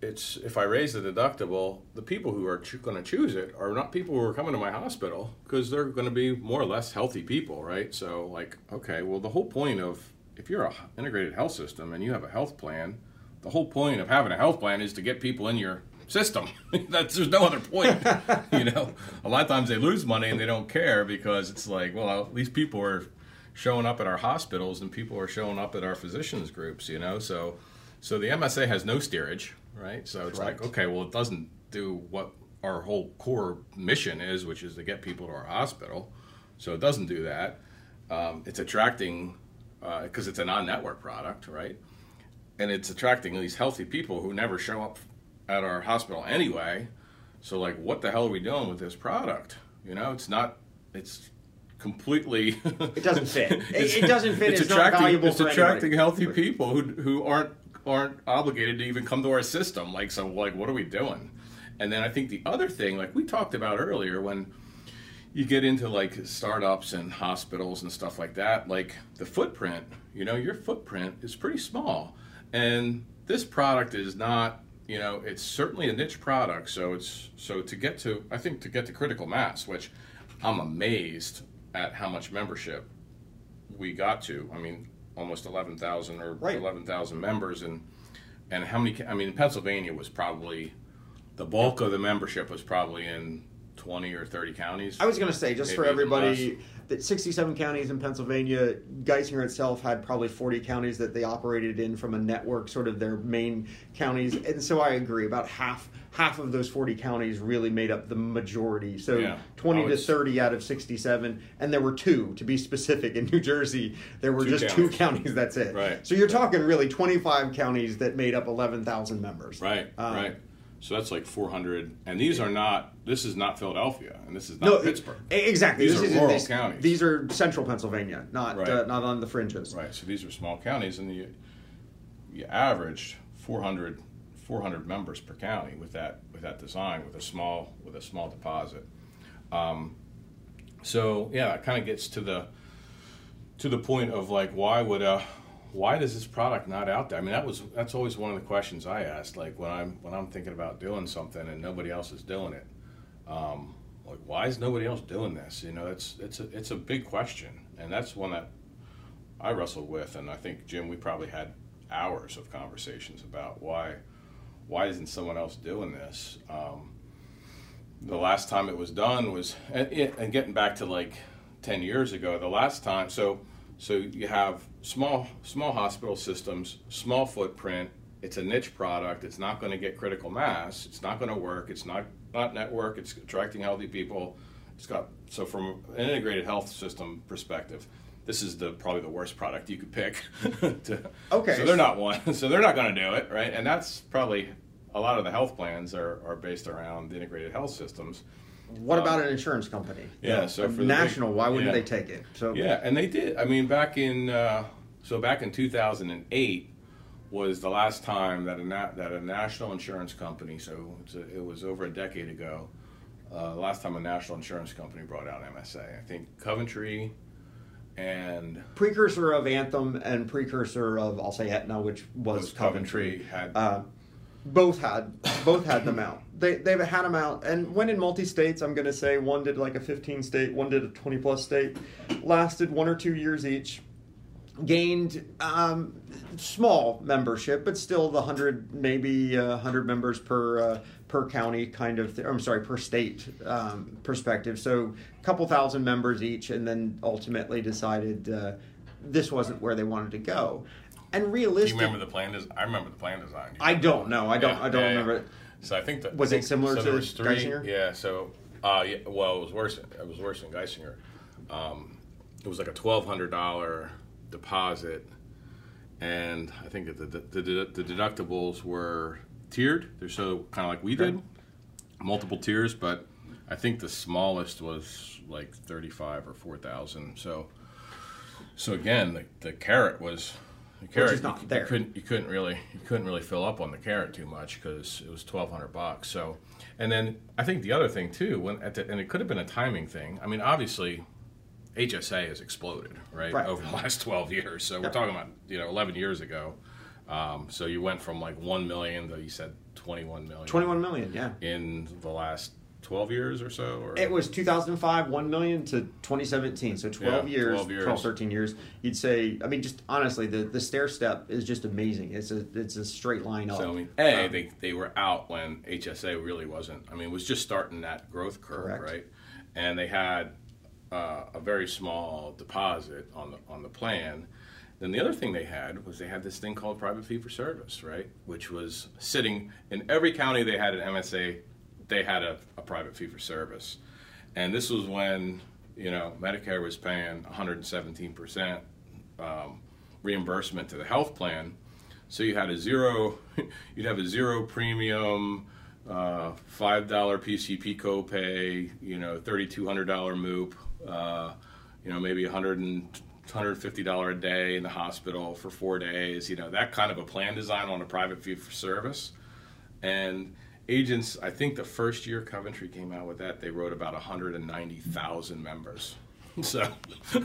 it's if I raise the deductible, the people who are ch- going to choose it are not people who are coming to my hospital because they're going to be more or less healthy people, right? So like, okay, well, the whole point of if you're a h- integrated health system and you have a health plan, the whole point of having a health plan is to get people in your system. That's there's no other point. you know, a lot of times they lose money and they don't care because it's like, well, at least people are showing up at our hospitals and people are showing up at our physicians groups. You know, so so the MSA has no steerage, right? So it's Correct. like, okay, well, it doesn't do what our whole core mission is, which is to get people to our hospital. So it doesn't do that. Um, it's attracting because it's a non-network product, right? And it's attracting these healthy people who never show up at our hospital anyway. So like, what the hell are we doing with this product? You know, it's not. It's completely. It doesn't fit. It- it doesn't fit. It's, It's not attracting. valuable it's attracting anybody. healthy people who who aren't aren't obligated to even come to our system. Like, so like, what are we doing? And then I think the other thing, like we talked about earlier, when you get into like startups and hospitals and stuff like that, like the footprint, you know, your footprint is pretty small. And this product is not, you know, it's certainly a niche product. So it's, so to get to, I think to get to critical mass, which I'm amazed at how much membership we got to. I mean, almost 11,000 or Right. 11,000 members. And, and how many, I mean, Pennsylvania was probably, the bulk of the membership was probably in 20 or 30 counties. I was going to say, just for everybody, that 67 counties in Pennsylvania, Geisinger itself had probably 40 counties that they operated in from a network, sort of their main counties. And so I agree, about half half of those 40 counties really made up the majority. So Yeah. 20 Oh, to 30 out of 67, and there were two to be specific in New Jersey. There were Two just two counties. counties. That's it. Right. So you're talking really 25 counties that made up 11,000 members. Right, Um, right. So that's like 400, and these are not. This is not Philadelphia, and this is not No, Pittsburgh. Exactly. These This are is- rural this- counties. These are central Pennsylvania, not Right. uh, not on the fringes. Right. So these are small counties, and you you averaged 400, 400 members per county with that with that design with a small with a small deposit. Um, so yeah, it kind of gets to the to the point of like why would uh why does this product not out there? I mean that was that's always one of the questions I asked. Like when I'm when I'm thinking about doing something and nobody else is doing it, um, like why is nobody else doing this? You know, it's it's a it's a big question, and that's one that I wrestled with, and I think Jim, we probably had hours of conversations about why why isn't someone else doing this? Um, the last time it was done was and, and getting back to like 10 years ago the last time so so you have small small hospital systems small footprint. It's a niche product. It's not going to get critical mass. It's not going to work. It's not not network. It's attracting healthy people. It's got so from an integrated health system perspective this is the probably the worst product you could pick. To, Okay. so they're not one so they're not going to do it right? And that's probably a lot of the health plans are, are based around the integrated health systems What about an insurance company? Um, yeah, so for the national, big- why wouldn't yeah. they take it? So Yeah, and they did. I mean, back in uh, so back in 2008 was the last time that a na- that a national insurance company. So it's a, it was over a decade ago. Uh, last time a national insurance company brought out MSA. I think Coventry and precursor of Anthem and precursor of I'll say Aetna, which was, was Coventry. Coventry had Uh, both had both had them out. They they've had them out and went in multi states. I'm going to say one did like a 15 state, one did a 20 plus state. Lasted one or two years each. Gained um, small membership, but still the hundred maybe uh, hundred members per uh, per county kind of. Th- I'm sorry, per state um, perspective. So a couple thousand members each, and then ultimately decided uh, this wasn't where they wanted to go. And Do realistic, you remember the plan? Des- I remember the plan design. Do I don't know. I don't. Yeah, I don't yeah, yeah. remember. it. So I think that Was I it similar so to there was three, Geisinger? Yeah. So, uh, yeah, well, it was worse. It was worse than Geisinger. Um, it was like a twelve hundred dollar deposit, and I think that the, the, the, the deductibles were tiered. They're so kind of like we did, multiple tiers. But I think the smallest was like thirty five or four thousand. So, so again, the, the carrot was. The carrot, is not you, there. You couldn't, you couldn't really, you couldn't really fill up on the carrot too much because it was twelve hundred bucks. So, and then I think the other thing too, when at the, and it could have been a timing thing. I mean, obviously, HSA has exploded, right, Right. over the last twelve years. So we're talking about you know eleven years ago. Um, so you went from like one million to you said twenty-one million. Twenty-one million, yeah. In the last 12 years or so? Or? It was 2005, 1 million to 2017. So 12 Yeah, years, 12 years. 12, 13 years. You'd say, I mean, just honestly, the, the stair step is just amazing. It's a it's a straight line up. So, I mean, A, Um, they, they were out when HSA really wasn't. I mean, it was just starting that growth curve, Correct. right? And they had uh, a very small deposit on the on the plan. Then the other thing they had was they had this thing called private fee for service, right? Which was sitting in every county they had an MSA, they had a, a private fee for service. And this was when, you know, Medicare was paying 117% um, reimbursement to the health plan. So you had a zero, you'd have a zero premium, uh, five dollar PCP copay, you know, thirty two hundred dollar MOOP, uh, you know, maybe a hundred and hundred fifty dollar a day in the hospital for four days, you know, that kind of a plan design on a private fee for service. And agents, I think the first year Coventry came out with that, they wrote about 190,000 members. So, so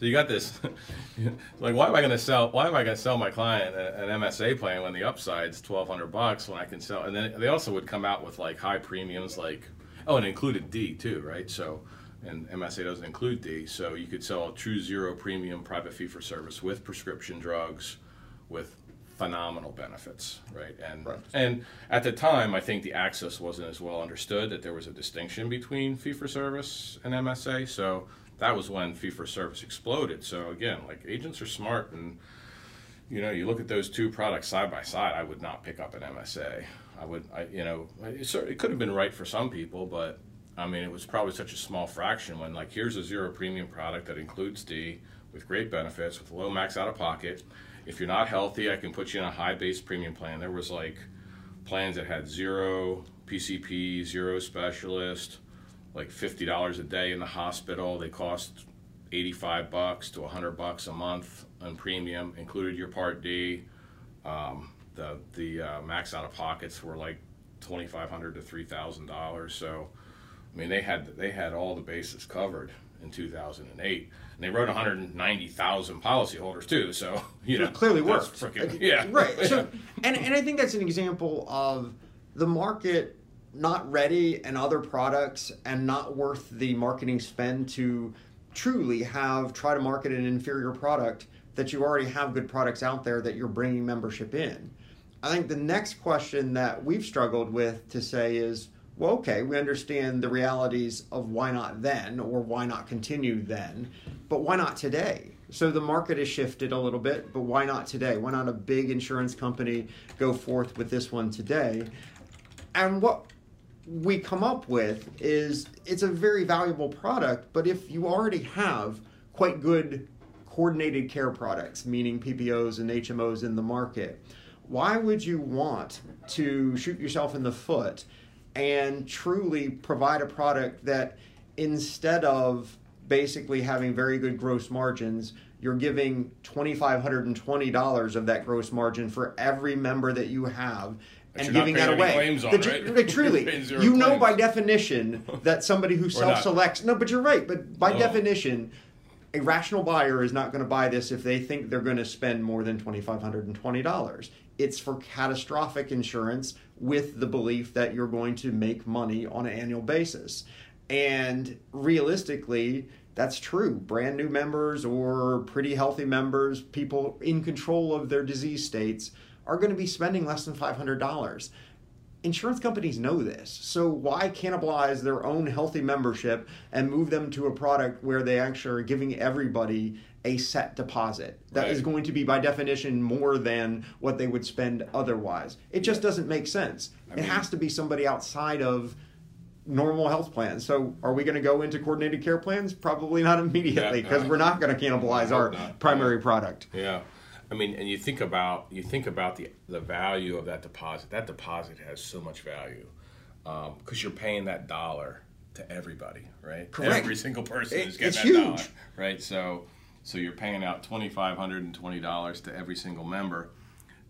you got this. Like, why am I going to sell? Why am I going to sell my client an MSA plan when the upside's 1,200 bucks when I can sell? And then they also would come out with like high premiums, like oh, and included D too, right? So, and MSA doesn't include D, so you could sell a true zero premium private fee for service with prescription drugs, with phenomenal benefits, right? And Right. and at the time, I think the access wasn't as well understood that there was a distinction between fee for service and MSA. So that was when fee for service exploded. So again, like agents are smart, and you know, you look at those two products side by side. I would not pick up an MSA. I would, I you know, it, it could have been right for some people, but I mean, it was probably such a small fraction when like here's a zero premium product that includes D with great benefits with low max out of pocket. If you're not healthy, I can put you in a high base premium plan. There was like plans that had zero PCP, zero specialist, like fifty dollars a day in the hospital. They cost eighty-five bucks to hundred bucks a month on premium, included your Part D. Um, the the uh, max out of pockets were like twenty-five hundred to three thousand dollars. So, I mean, they had they had all the bases covered in two thousand and eight, and they wrote one hundred ninety thousand policyholders too. So, you know, it clearly worked. yeah, Right. So, and, and I think that's an example of the market not ready and other products and not worth the marketing spend to truly have try to market an inferior product that you already have good products out there that you're bringing membership in. I think the next question that we've struggled with to say is, well, okay, we understand the realities of why not then or why not continue then, but why not today? So the market has shifted a little bit, but why not today? Why not a big insurance company go forth with this one today? And what we come up with is it's a very valuable product, but if you already have quite good coordinated care products, meaning PPOs and HMOs in the market, why would you want to shoot yourself in the foot and truly provide a product that instead of basically having very good gross margins, you're giving $2,520 of that gross margin for every member that you have That and giving that away. claims on, That you- right? like, truly, You're paying zero you know by definition that somebody who self-selects. No, but you're right. But by No. definition, a rational buyer is not going to buy this if they think they're going to spend more than twenty five hundred and twenty dollars. It's for catastrophic insurance with the belief that you're going to make money on an annual basis. And realistically, that's true. Brand new members or pretty healthy members, people in control of their disease states, are going to be spending less than $500. Insurance companies know this. So why cannibalize their own healthy membership and move them to a product where they actually are giving everybody a set deposit that is Right. going to be by definition more than what they would spend otherwise? It just doesn't make sense. it mean- has to be somebody outside of normal health plans. So are we going to go into coordinated care plans? Probably not immediately Yeah, because no. we're not going to cannibalize our not. primary product. Yeah, I mean, and you think about you think about the the value of that deposit. That deposit has so much value um, because you're paying that dollar to everybody, right? Correct. Every single person It- is getting that huge. dollar, right? So, so you're paying out twenty five hundred and twenty dollars to every single member.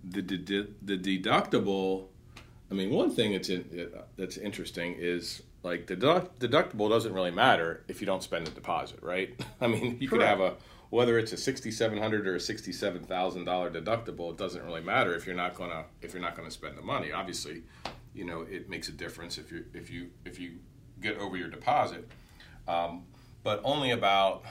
The, the the deductible. I mean, one thing that's in, that's interesting is like the deduct- deductible doesn't really matter if you don't spend the deposit, right? I mean, you could have a whether it's a sixty-seven hundred or a sixty-seven thousand dollar deductible, it doesn't really matter if you're not gonna if you're not gonna spend the money. Obviously, you know it makes a difference if you if you if you get over your deposit. Um, but only about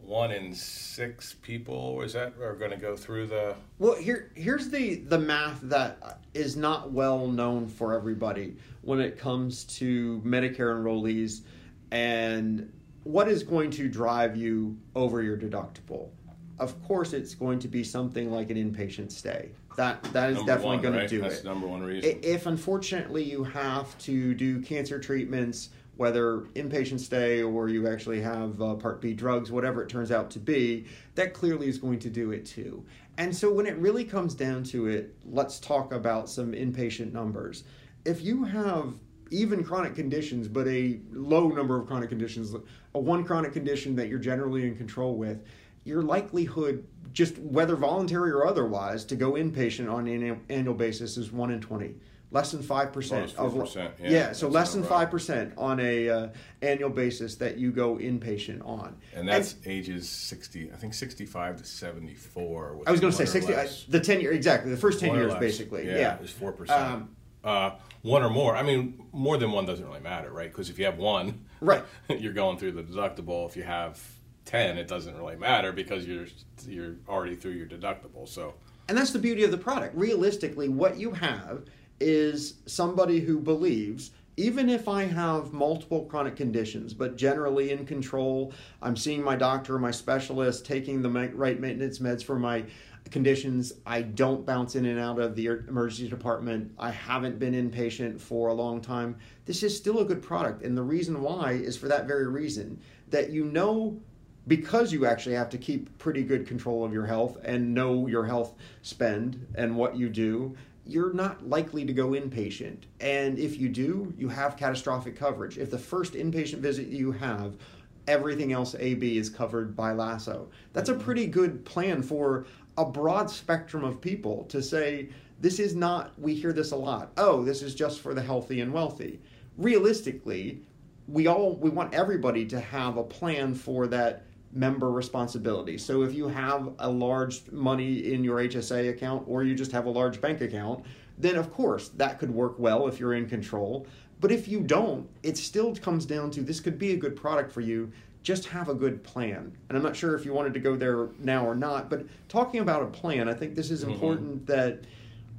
one in six people is that are going to go through the Well, here here's the the math that is not well known for everybody when it comes to Medicare enrollees and what is going to drive you over your deductible. Of course, it's going to be something like an inpatient stay. That that is number definitely one, going right? to do That's it. number one reason. If unfortunately you have to do cancer treatments, whether inpatient stay or you actually have uh, Part B drugs, whatever it turns out to be, that clearly is going to do it too. And so when it really comes down to it, let's talk about some inpatient numbers. If you have even chronic conditions, but a low number of chronic conditions, a one chronic condition that you're generally in control with, your likelihood, just whether voluntary or otherwise, to go inpatient on an annual- basis is one in twenty, less than five percent of it's 4%, yeah, yeah, so less than five percent on a uh, annual basis that you go inpatient on, and that's ages 60 i think 65 to 74 I was going to say sixty, I, the ten year exactly the first ten years less. basically, yeah, yeah, is 4% Um, uh, one or more i mean more than one doesn't really matter right because if you have one Right. you're going through the deductible if you have 10 it doesn't really matter because you're you're already through your deductible so And that's the beauty of the product. Realistically, what you have is somebody who believes even if I have multiple chronic conditions, but generally in control, I'm seeing my doctor, my specialist, taking the right maintenance meds for my conditions. I don't bounce in and out of the er, emergency department. I haven't been inpatient for a long time. This is still a good product. And the reason why is for that very reason that you know because you actually have to keep pretty good control of your health and know your health spend and what you do, you're not likely to go inpatient. And if you do, you have catastrophic coverage. If the first inpatient visit you have, everything else AB is covered by Lasso. That's a pretty good plan for a broad spectrum of people to say, this is not, we hear this a lot, oh, this is just for the healthy and wealthy. Realistically, we all we want everybody to have a plan for that member responsibility. So if you have a large money in your HSA account or you just have a large bank account, then of course that could work well if you're in control. But if you don't, it still comes down to this could be a good product for you. Just have a good plan. And I'm not sure if you wanted to go there now or not, but talking about a plan, I think this is important that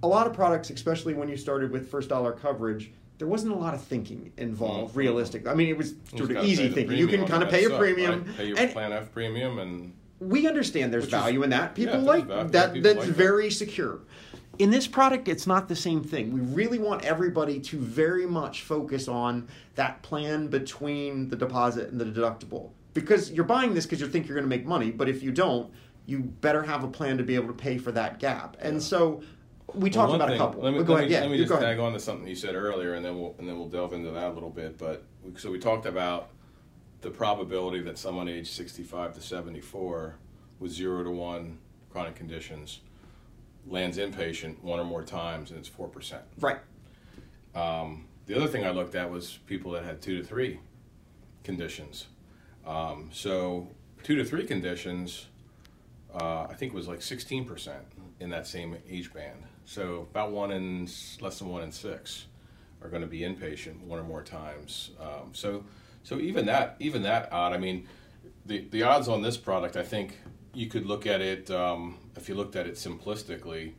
a lot of products, especially when you started with first dollar coverage, there wasn't a lot of thinking involved, Mhm. realistic. I mean, it was sort of easy thinking. You can kind of pay a stuff, premium. right? pay your and plan F premium and we understand there's Which is- value in that. People yeah, like value. that. People That's like that. very secure. In this product, it's not the same thing. We really want everybody to very much focus on that plan between the deposit and the deductible. Because you're buying this because you think you're going to make money, but if you don't, you better have a plan to be able to pay for that gap. And so we talked Well, about thing- a couple. Let me, let me, yeah, let me just go ahead. tag on to something you said earlier, and then we'll and then we'll delve into that a little bit. But so we talked about the probability that someone aged 65 to 74 with zero to one chronic conditions lands inpatient one or more times, and it's four percent. Right. Um, the other thing I looked at was people that had two to three conditions. Um, so two to three conditions, uh, I think it was like 16% in that same age band. So about one in less than one in six are going to be inpatient one or more times. Um, so so even that even that odd. I mean, the the odds on this product, I think you could look at it um, if you looked at it simplistically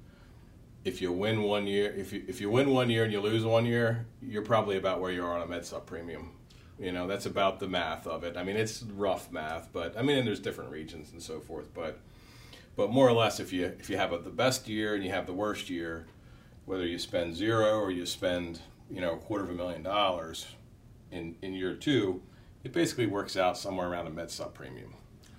if you win one year, if you if you win one year and you lose one year, you're probably about where you are on a med supp premium. You know, that's about the math of it. I mean, it's rough math, but I mean, and there's different regions and so forth. But but more or less, if you if you have a, the best year and you have the worst year, whether you spend zero or you spend you know a quarter of a million dollars in in year two, it basically works out somewhere around a med supp premium.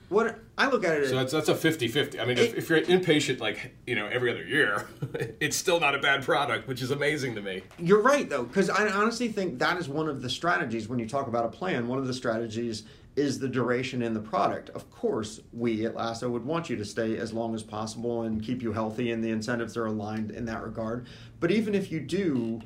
What I look at it as So that's that's a 50-50. I mean, if, if you're inpatient like you know every other year, it's still not a bad product, which is amazing to me. You're right, though, because I honestly think that is one of the strategies when you talk about a plan. One of the strategies is the duration in the product. Of course, we at Lasso would want you to stay as long as possible and keep you healthy, and the incentives are aligned in that regard. But even if you do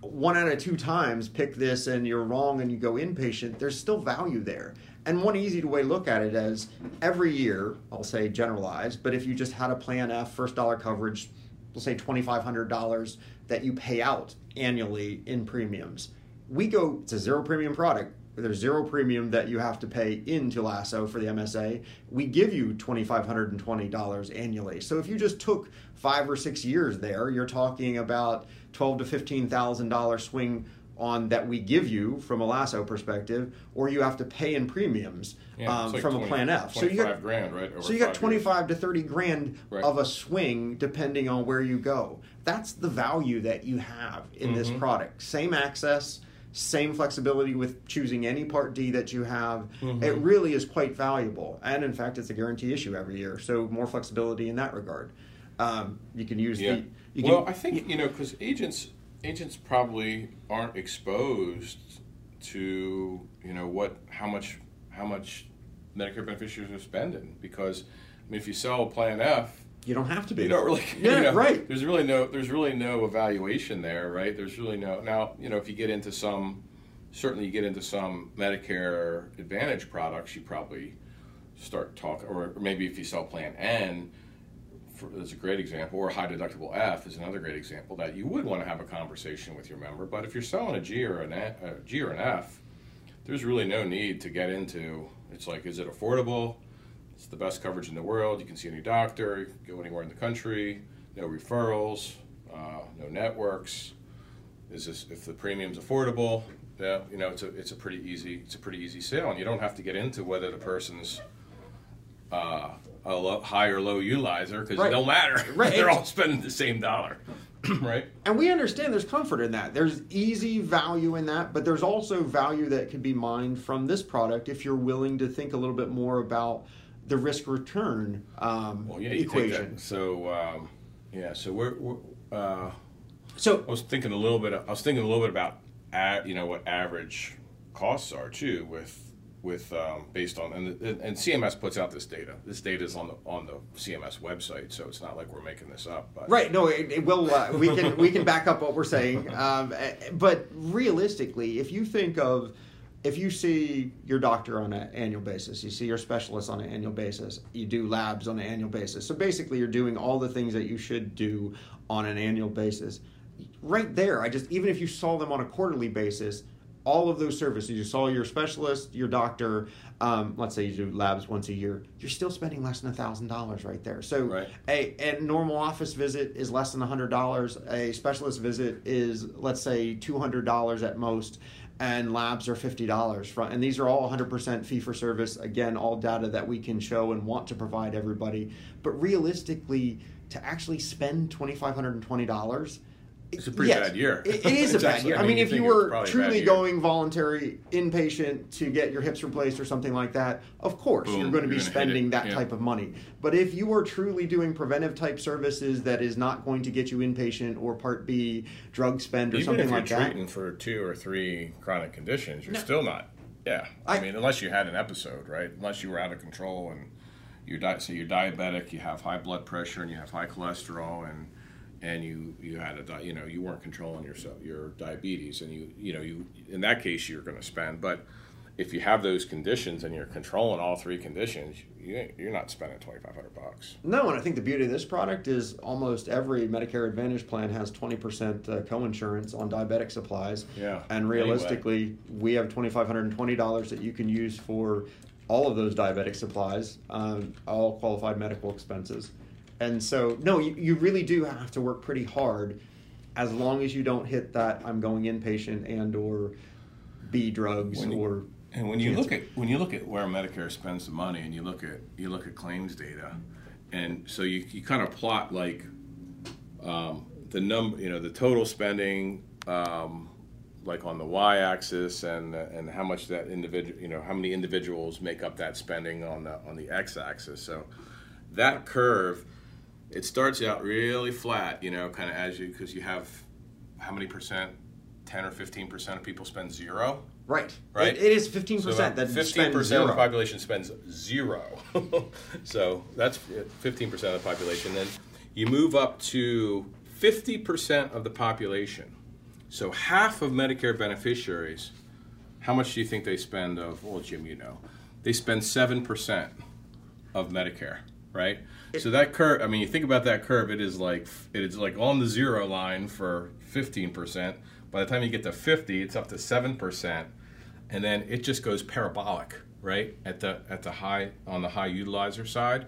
one out of two times pick this and you're wrong and you go inpatient, there's still value there. And one easy way to look at it is every year, I'll say generalized, but if you just had a Plan F first dollar coverage, we'll say $2,500 that you pay out annually in premiums. We go, it's a zero premium product. There's zero premium that you have to pay into Lasso for the MSA. We give you $2,520 annually. So if you just took five or six years there, you're talking about twelve to $15,000 swing on that we give you from a lasso perspective, or you have to pay in premiums Yeah, um, like from 20 a plan F. So you 25 got grand, right? so you got twenty five to thirty grand Right. of a swing depending on where you go. That's the value that you have in this Mm-hmm. product. Same access. Same flexibility with choosing any Part D that you have. Mm-hmm. It really is quite valuable, and in fact, it's a guarantee issue every year. So more flexibility in that regard. Um, you can use Yeah. the. You well, can, I think you know because agents agents probably aren't exposed to you know what how much how much Medicare beneficiaries are spending because I mean if you sell Plan F. you don't have to be. You don't really, Yeah, you know, right. There's really no, there's really no evaluation there, right? There's really no. Now, you know, if you get into some, certainly you get into some Medicare Advantage products, you probably start talking, or maybe if you sell Plan N, for, is a great example, or high deductible F is another great example that you would want to have a conversation with your member. But if you're selling a G or an F, a G or an F, there's really no need to get into. It's like, is it affordable? It's the best coverage in the world. You can see any doctor, go anywhere in the country. No referrals, uh, no networks. Is this if the premium's affordable? Yeah, you know, it's a it's a pretty easy it's a pretty easy sale, and you don't have to get into whether the person's uh, a low, high or low utilizer because Right. it don't matter. Right. They're all spending the same dollar, right? And we understand there's comfort in that. There's easy value in that, but there's also value that could be mined from this product if you're willing to think a little bit more about the risk return um, Well, yeah, equation. So um, yeah, so we're, we're uh, So I was thinking a little bit. I was thinking a little bit about, you know, what average costs are too, with with um, based on and, the, and CMS puts out this data. This data is on the on the CMS website, so it's not like we're making this up. But Right. No, it, it will. Uh, we can we can back up what we're saying. Um, eh, but realistically, if you think of if you see your doctor on an annual basis, you see your specialist on an annual basis, you do labs on an annual basis. So basically, you're doing all the things that you should do on an annual basis. Right there, I just even if you saw them on a quarterly basis, all of those services you saw your specialist, your doctor. Um, let's say you do labs once a year, you're still spending less than a thousand dollars right there. So Right. a, a normal office visit is less than a $100 a specialist visit is let's say $200 at most and labs are $50 from and these are all 100% fee for service again all data that we can show and want to provide everybody but realistically to actually spend $2520 It's a pretty bad year. it, it is a bad year. I I mean, mean, you if you were probably a bad truly going voluntary inpatient to get your hips replaced or something like that, of course Boom, you're going to be spending that yeah. type of money. But if you are truly doing preventive type services that is not going to get you inpatient or Part B drug spend or even something if you're like that, treating for two or three chronic conditions, you're No. still not. Yeah, I, I- mean, unless you had an episode, right? Unless you were out of control and you're di- so you're diabetic, you have high blood pressure, and you have high cholesterol, and and you you had a di- you know you weren't controlling yourself your diabetes, and you you know you in that case you're going to spend, but if you have those conditions and you're controlling all three conditions, you you're not spending twenty five hundred bucks. No, and I think the beauty of this product is almost every Medicare Advantage plan has 20% uh, co-insurance on diabetic supplies. Yeah, And anyway. realistically, we have $2,520 that you can use for all of those diabetic supplies, um, all qualified medical expenses. And so, no, you, you really do have to work pretty hard as long as you don't hit that I'm going inpatient and or B drugs you- or And when you cancer. look at when you look at where Medicare spends the money, and you look at you look at claims data, and so you, you kind of plot like um, the number, you know, the total spending, um, like on the y-axis, and and how much that individual, you know, how many individuals make up that spending on the on the x-axis. So that curve, it starts out really flat, you know, kind of as you because you have how many percent, ten or fifteen percent of people spend zero. Right. Right. It, it is 15% So that fifteen percent of the population spends zero. so that's fifteen percent of the population. Then you move up to fifty percent of the population. So half of Medicare beneficiaries, how much do you think they spend of? Well, Jim, you know, they spend seven percent of Medicare, right? So that curve, I mean, you think about that curve, it is like it is like on the zero line for fifteen percent. By the time you get to fifty, it's up to seven percent, and then it just goes parabolic, right? At the at the high on the high utilizer side,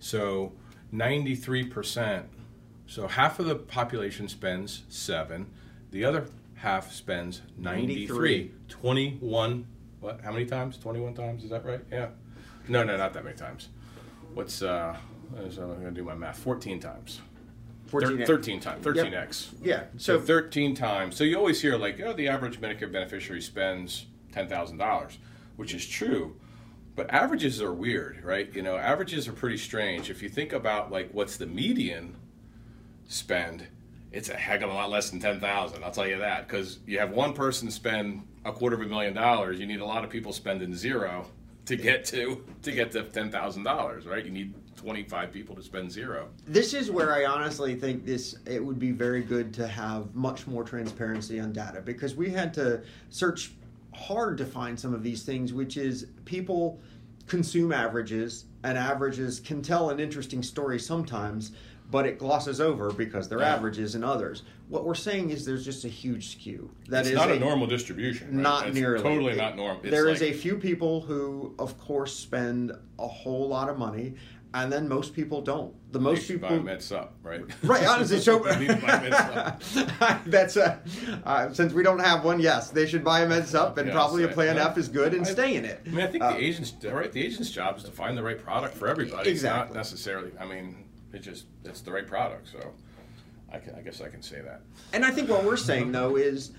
so ninety three percent. So half of the population spends seven, the other half spends 93. 21, what, how many times? 21 times, is that right? Yeah. No, no, not that many times. What's, uh, Uh, so I'm going to do my math. 14 times. 14 Thir- 13 times. 13x. Yeah. So So 13 times. So you always hear like, oh, the average Medicare beneficiary spends $10,000, which is true. But averages are weird, right? You know, averages are pretty strange. If you think about like what's the median spend, it's a heck of a lot less than 10,000. I'll tell you that because you have one person spend a quarter of a million dollars, you need a lot of people spending zero to get to to get to $10,000, right? You need 25 people to spend zero. this is where I honestly think this it would be very good to have much more transparency on data because we had to search hard to find some of these things, which is people consume averages and averages can tell an interesting story sometimes, but it glosses over because they're Yeah. averages in others. What we're saying is there's just a huge skew. That it's is not a, normal distribution. Right? Not It's nearly. Totally It- not normal. There is like- a few people who, of course, spend a whole lot of money, and then most people don't. The most people, buy med supp, right? right? Honestly, so They need to buy med supp. that's a, uh, since we don't have one. Yes, they should buy a med supp, and Yes, probably a Plan I- F is good and I- stay in it. I mean, I think Uh, the agent's right. The agent's job is to find the right product for everybody. Exactly. It's not necessarily. I mean, it just it's the right product. So, I, can, I guess I can say that. And I think what we're saying though is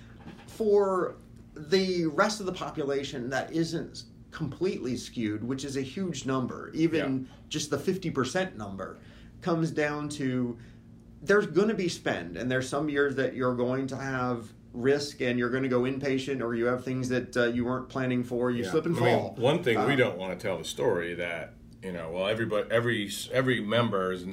for the rest of the population that isn't completely skewed, which is a huge number, even Yeah. just the 50% number comes down to there's going to be spend and there's some years that you're going to have risk and you're going to go inpatient or you have things that uh, you weren't planning for you slip and I mean, fall. one thing we Uh, don't want to tell the story that you know, well, everybody, every every member is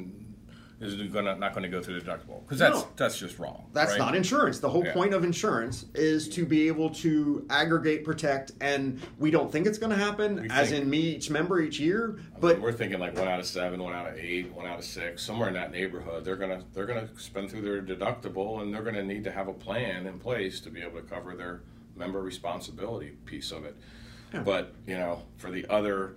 is gonna not going to go through the deductible because that's No. that's just wrong. That's right? not insurance. The whole Yeah. point of insurance is to be able to aggregate, protect, and we don't think it's going to happen, We as think- in me each member each year. But we're thinking like one out of seven, one out of eight, one out of six, somewhere in that neighborhood. They're gonna they're gonna spend through their deductible, and they're gonna need to have a plan in place to be able to cover their member responsibility piece of it. But you know, for the other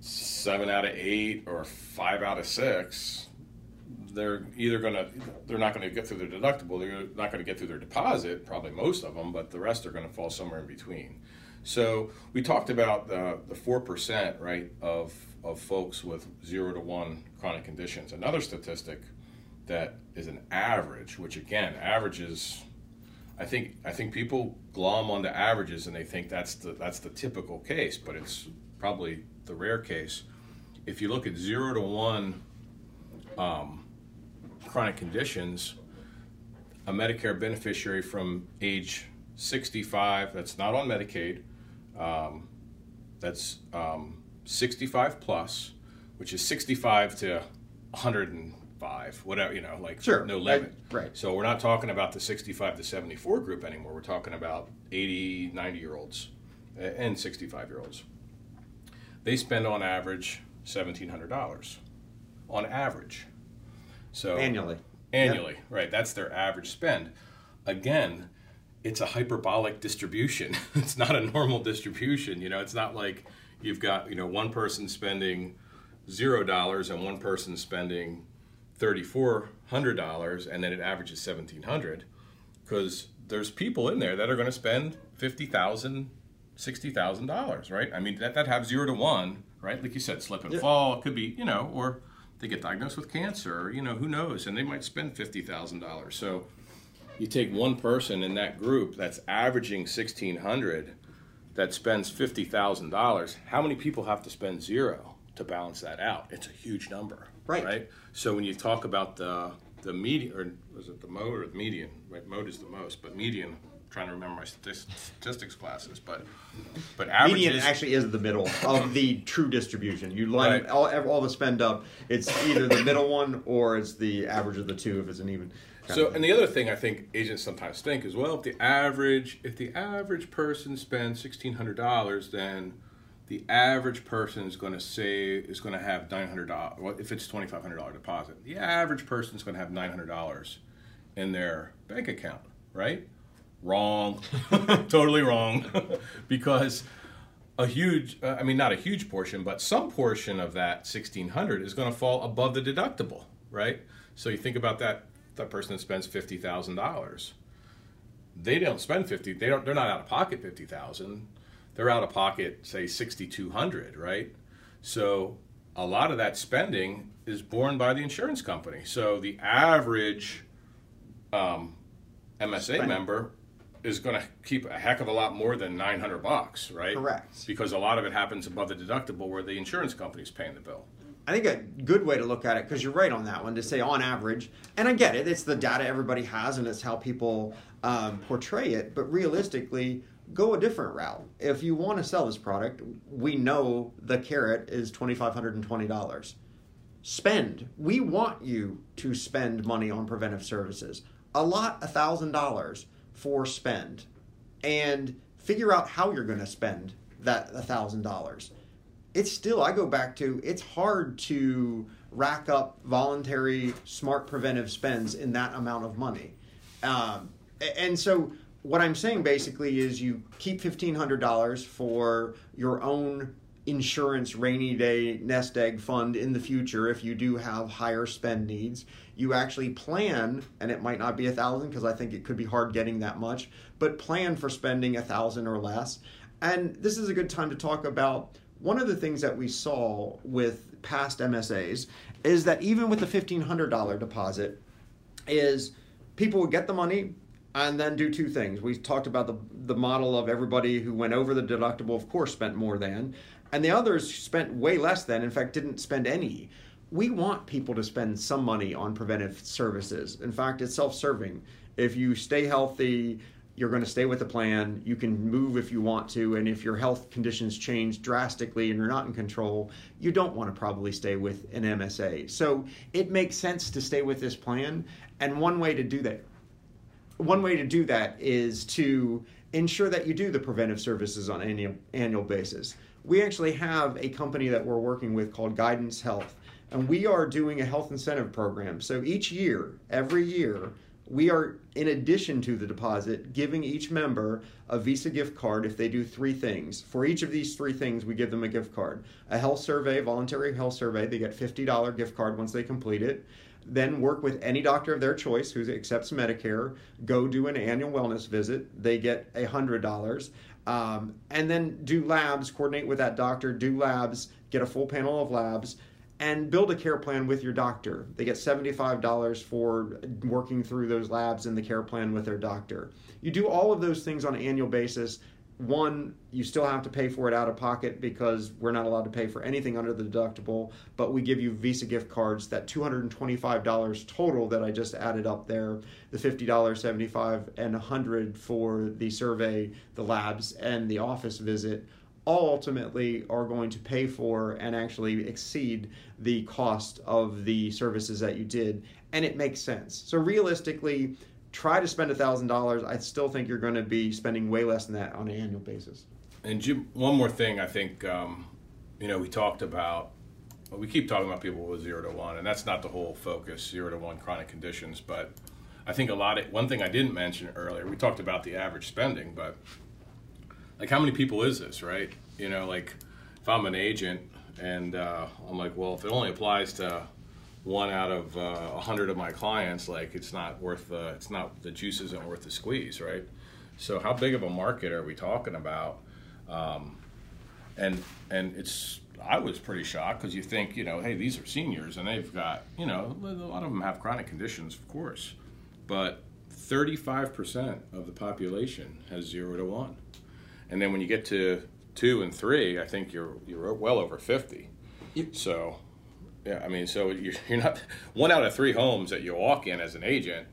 seven out of eight or five out of six, they're either gonna they're not gonna get through their deductible. They're not gonna get through their deposit. Probably most of them, but the rest are gonna fall somewhere in between. So we talked about the the four percent right of of folks with zero to one chronic conditions. Another statistic that is an average, which again averages. I think I think people glom onto averages and they think that's the that's the typical case, but it's probably the rare case. If you look at zero to one um, chronic conditions, a Medicare beneficiary from age 65 that's not on Medicaid, um, that's um, 65 plus, which is 65 to 105, whatever, you know, like Sure, no limit. right, right. So we're not talking about the 65 to 74 group anymore. We're talking about 80, 90 year olds and 65 year olds. They spend on average $1,700 on average. So annually, annually, right? That's their average spend. Again, it's a hyperbolic distribution. it's not a normal distribution. You know, it's not like you've got you know one person spending zero dollars and one person spending thirty four hundred dollars, and then it averages seventeen hundred. Because there's people in there that are going to spend fifty thousand, sixty thousand dollars, right? I mean, that that have zero to one, right? Like you said, slip and fall. It could be, you know, or they get diagnosed with cancer, or, you know, who knows, and they might spend fifty thousand dollars. So you take one person in that group that's averaging sixteen hundred, that spends fifty thousand dollars. How many people have to spend zero to balance that out? It's a huge number, Right. Right. So when you talk about the the median, or was it the mode or the median? Right, mode is the most, but median. Trying to remember my statistics classes, but but averages. median actually is the middle of the true distribution. You line Right. all, all the spend up. It's either the middle one or it's the average of the two if it's an even. So, and the other thing I think agents sometimes think is, well, if the average if the average person spends sixteen hundred dollars, then the average person is going to say is going to have nine hundred dollars. Well, if it's twenty five hundred dollar deposit, the average person is going to have nine hundred dollars in their bank account, right? Wrong, totally wrong, because a huge, uh, I mean, not a huge portion, but some portion of that sixteen hundred is going to fall above the deductible, right? So you think about that that person that spends fifty thousand dollars. They don't spend fifty. They don't. They're not out of pocket fifty thousand they're out of pocket, say 6,200, right? So a lot of that spending is borne by the insurance company. So the average um, MSA Spend. member is going to keep a heck of a lot more than 900 bucks, right? Correct. Because a lot of it happens above the deductible where the insurance company is paying the bill. I think a good way to look at it, because you're right on that one, to say on average, and I get it, it's the data everybody has and it's how people um, portray it, but realistically, go a different route. If you want to sell this product, we know the carrot is $2,520. Spend. We want you to spend money on preventive services. A lot, $1,000 for spend. And figure out how you're going to spend that $1,000. It's still, I go back to, it's hard to rack up voluntary smart preventive spends in that amount of money. Um, and so what I'm saying basically is you keep $1,500 for your own insurance rainy day nest egg fund in the future if you do have higher spend needs. You actually plan, and it might not be a thousand because I think it could be hard getting that much, but plan for spending a thousand or less. And this is a good time to talk about one of the things that we saw with past MSAs is that even with the $1,500 deposit, is people would get the money, and then do two things. We talked about the the model of everybody who went over the deductible, of course, spent more than, and the others spent way less than. In fact, didn't spend any. We want people to spend some money on preventive services. In fact, it's self-serving. If you stay healthy, you're going to stay with the plan. You can move if you want to, and if your health conditions change drastically and you're not in control, you don't want to probably stay with an MSA. So it makes sense to stay with this plan. And one way to do that one way to do that is to ensure that you do the preventive services on an annual, annual basis. We actually have a company that we're working with called Guidance Health, and we are doing a health incentive program. So each year, every year, we are, in addition to the deposit, giving each member a Visa gift card if they do three things. For each of these three things, we give them a gift card. A health survey, voluntary health survey, they get $50 gift card once they complete it then work with any doctor of their choice who accepts Medicare. Go do an annual wellness visit. They get a hundred dollars, um, and then do labs. Coordinate with that doctor. Do labs. Get a full panel of labs. And build a care plan with your doctor. They get $75 for working through those labs in the care plan with their doctor. You do all of those things on an annual basis one, you still have to pay for it out of pocket because we're not allowed to pay for anything under the deductible, but we give you Visa gift cards that $225 total that I just added up there, the $50, $75, and $100 for the survey, the labs and the office visit all ultimately are going to pay for and actually exceed the cost of the services that you did and it makes sense. So realistically, try to spend $1,000, I still think you're going to be spending way less than that on an annual basis. And Jim, one more thing I think, um, you know, we talked about, well, we keep talking about people with zero to one, and that's not the whole focus, zero to one chronic conditions. But I think a lot of, one thing I didn't mention earlier, we talked about the average spending, but like how many people is this, right? You know, like if I'm an agent and uh, I'm like, well, if it only applies to one out of uh, a uh, hundred of my clients, like it's not worth the it's not the juice isn't worth the squeeze, right? So how big of a market are we talking about? Um, and and it's I was pretty shocked because you think you know hey these are seniors and they've got you know a lot of them have chronic conditions of course, but 35% of the population has zero to one, and then when you get to two and three, I think you're you're well over 50. Yep. So yeah, I mean, so you're, you're not one out of three homes that you walk in as an agent.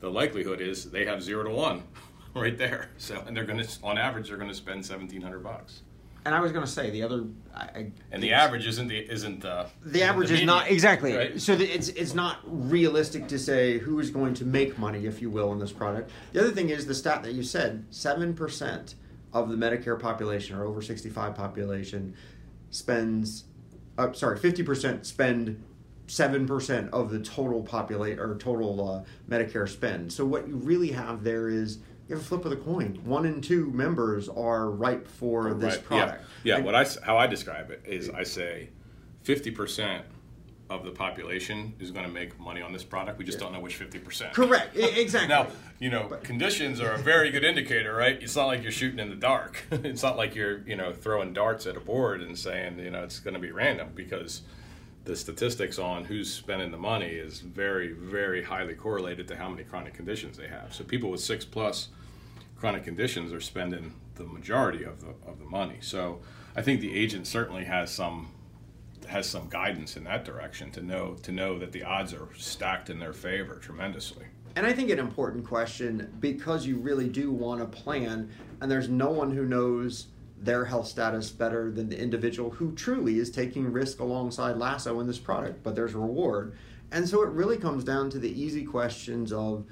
The likelihood is they have zero to one, right there. So, and they're going to, on average, they're going to spend seventeen hundred bucks. And I was going to say the other, I, and the average isn't the isn't uh, the the average the is not exactly right? so. The, it's it's not realistic to say who is going to make money, if you will, in this product. The other thing is the stat that you said: seven percent of the Medicare population or over 65 population spends, uh, sorry, 50% spend 7% of the total populate or total uh, Medicare spend. So what you really have there is you have a flip of the coin. One in two members are ripe for this Right, product. Yeah, yeah. And- what I how I describe it is I say fifty percent of the population is going to make money on this product. We just don't know which fifty percent. Correct. Exactly. Now, you know, conditions are a very good indicator, right? It's not like you're shooting in the dark. it's not like you're, you know, throwing darts at a board and saying, you know, it's going to be random because the statistics on who's spending the money is very, very highly correlated to how many chronic conditions they have. So people with six plus chronic conditions are spending the majority of the of the money. So I think the agent certainly has some has some guidance in that direction to know to know that the odds are stacked in their favor tremendously. And I think an important question because you really do want to plan, and there's no one who knows their health status better than the individual who truly is taking risk alongside Lasso in this product, but there's reward. And so it really comes down to the easy questions of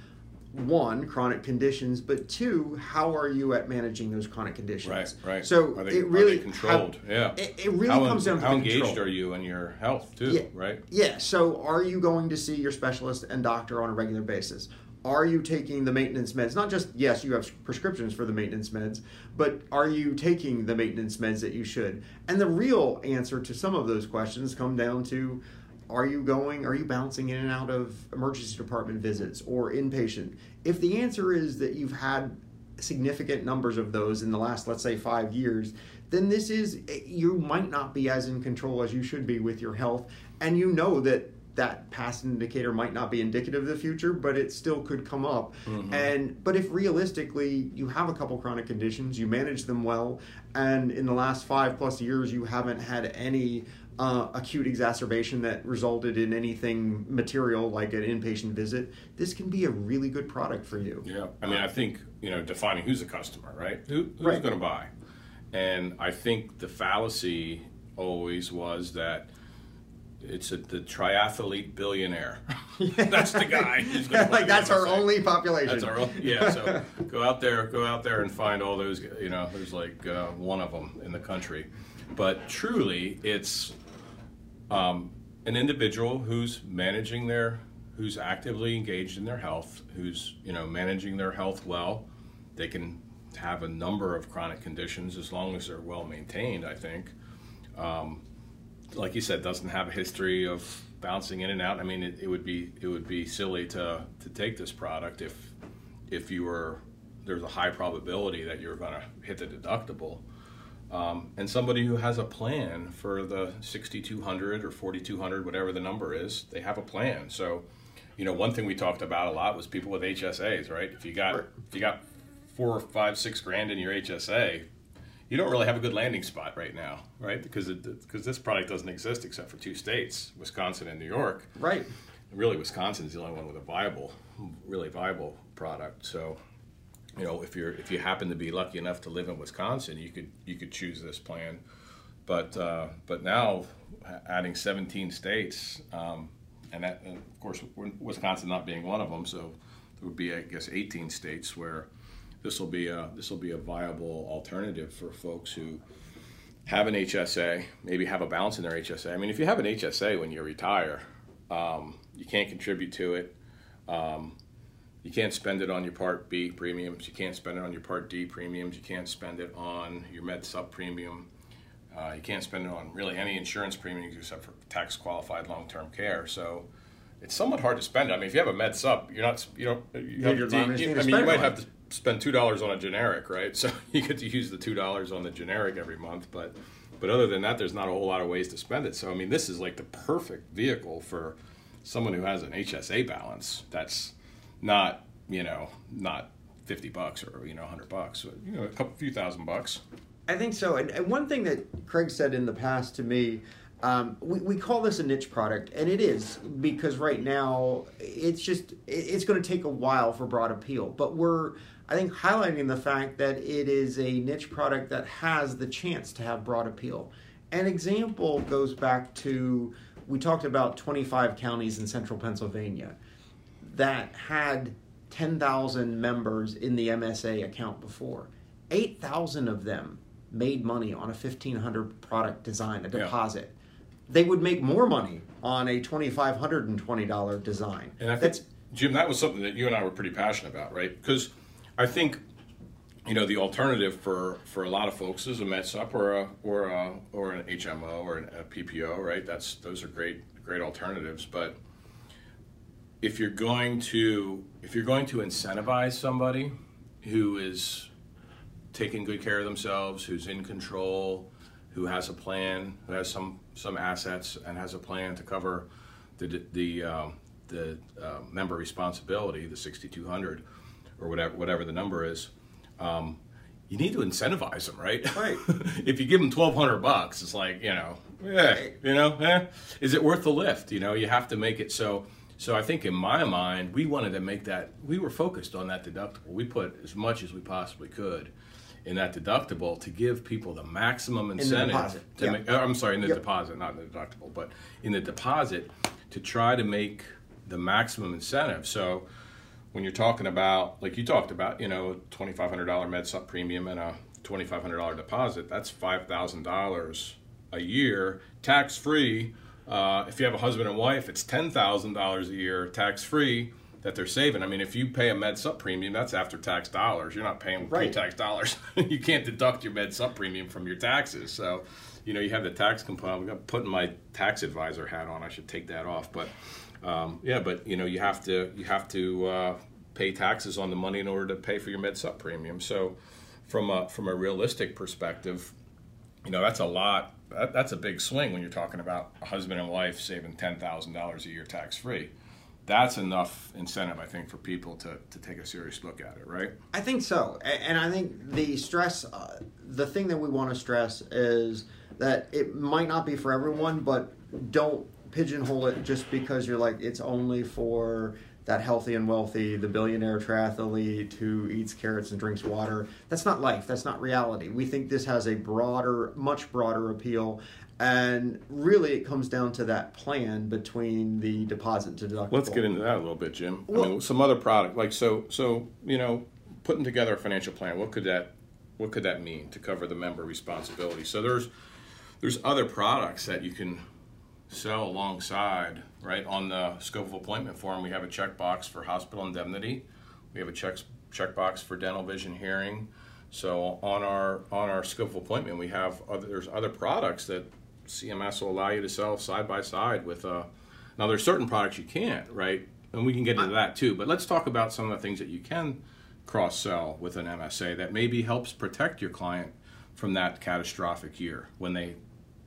one, chronic conditions, but two, how are you at managing those chronic conditions? Right, right. So are they, it really are they controlled? how- yeah. It, it really how, comes down to how engaged control. are you in your health too? Yeah. Right. Yeah. So, are you going to see your specialist and doctor on a regular basis? Are you taking the maintenance meds? Not just yes, you have prescriptions for the maintenance meds, but are you taking the maintenance meds that you should? And the real answer to some of those questions come down to are you going are you bouncing in and out of emergency department visits or inpatient? If the answer is that you've had significant numbers of those in the last let's say 5 years, then this is eh, you might not be as in control as you should be with your health and you know that that past indicator might not be indicative of the future but it still could come up and but if realistically you have a couple chronic conditions you manage them well and in the last five plus years you haven't had any uh, acute exacerbation that resulted in anything material like an inpatient visit this can be a really good product for you Yeah. I mean, I think you know defining who's a customer, right? Who, who's Right. going to buy? And I think the fallacy always was that it's a, the triathlete billionaire. that's the guy. Like that's our only population That's our only, yeah. So go out there, go out there and find all those. You know, there's like uh, one of them in the country, but truly, it's um, an individual who's managing their, who's actively engaged in their health, who's you know managing their health well. They can have a number of chronic conditions as long as they're well maintained. I think like you said, doesn't have a history of bouncing in and out. I mean, it, it would be it would be silly to to take this product if if you were there's a high probability that you're going to hit the deductible. Um, and somebody who has a plan for the 6200 or 4200 whatever the number is they have a plan so you know one thing we talked about a lot was people with hsas right if you got Right. if you got four or five six grand in your hsa you don't really have a good landing spot right now, right? Because because this product doesn't exist except for two states, Wisconsin and New York. right Really, Wisconsin is the only one with a viable, really viable product. So, you know, if you're if you happen to be lucky enough to live in Wisconsin, you could you could choose this plan. But uh, but now adding 17 states, um, and, that, and of course Wisconsin not being one of them, so there would be I guess 18 states where this will be a this will be a viable alternative for folks who have an HSA, maybe have a balance in their HSA. I mean, if you have an HSA when you retire, um, you can't contribute to it. Um, you can't spend it on your Part B premiums. You can't spend it on your Part D premiums. You can't spend it on your med supp premium. Uh, you can't spend it on really any insurance premiums except for tax qualified long term care. So it's somewhat hard to spend. I mean, if you have a med supp, you're not you don't you Yeah, have you're to- not gonna you- I mean, you might have to spend two dollars on a generic, right? So you get to use the two dollars on the generic every month, but but other than that, there's not a whole lot of ways to spend it. So I mean, this is like the perfect vehicle for someone who has an HSA balance. That's not you know not fifty bucks or you know hundred bucks, so, you know a couple few thousand bucks. I think so. And, and one thing that Craig said in the past to me, um, we, we call this a niche product, and it is because right now it's just it- it's going to take a while for broad appeal. But we're I think highlighting the fact that it is a niche product that has the chance to have broad appeal. An example goes back to we talked about 25 counties in central Pennsylvania that had 10,000 members in the MSA account before. 8,000 of them made money on a 1500 product design, a Yeah. deposit. They would make more money on a $2,520 design. And I think, That's Jim, that was something that you and I were pretty passionate about, right? Because I think, you know, the alternative for, for a lot of folks is a med supp or a or a, or an HMO or an, a PPO, right? That's those are great great alternatives, but if you're going to if you're going to incentivize somebody who is taking good care of themselves, who's in control, who has a plan, who has some some assets, and has a plan to cover the the um, the uh, member responsibility, the 6,200 or whatever whatever the number is. Um, you need to incentivize them, right? Right. if you give them 1,200 bucks, it's like you know, yeah, you know, eh, is it worth the lift? You know, you have to make it so. So I think in my mind, we wanted to make that. We were focused on that deductible. We put as much as we possibly could in that deductible to give people the maximum incentive In deposit, to yeah. make. uh, I'm sorry, in the Yep. deposit, not in the deductible, but in the deposit to try to make the maximum incentive. So when you're talking about, like you talked about, you know, twenty five hundred dollar med supp premium and a twenty five hundred dollar deposit, that's five thousand dollars a year, tax free. Uh, if you have a husband and wife, it's ten thousand dollars a year, tax free. That they're saving. I mean, if you pay a med supp premium, that's after tax dollars. You're not paying Right. pre tax dollars. you can't deduct your med supp premium from your taxes. So, you know, you have the tax component. I'm putting my tax advisor hat on. I should take that off. But um, yeah, but you know, you have to you have to uh, pay taxes on the money in order to pay for your med supp premium. So, from a from a realistic perspective, you know, that's a lot. That, that's a big swing when you're talking about a husband and wife saving ten thousand dollars a year tax free. That's enough incentive, I think, for people to, to take a serious look at it, right? I think so, and I think the stress, uh, the thing that we want to stress is that it might not be for everyone, but don't pigeonhole it just because you're like it's only for that healthy and wealthy, the billionaire triathlete who eats carrots and drinks water. That's not life. That's not reality. We think this has a broader, much broader appeal. And really, it comes down to that plan between the deposit to deductible. Let's get into that a little bit, Jim. I mean, some other product, like so, so you know, putting together a financial plan. What could that, what could that mean to cover the member responsibility? So there's, there's other products that you can sell alongside, right? On the scope of appointment form, we have a checkbox for hospital indemnity. We have a check checkbox for dental, vision, hearing. So on our on our scope of appointment, we have other, there's other products that CMS will allow you to sell side by side with. Uh, now there's certain products you can't, right? And we can get into that too. But let's talk about some of the things that you can cross sell with an MSA that maybe helps protect your client from that catastrophic year when they,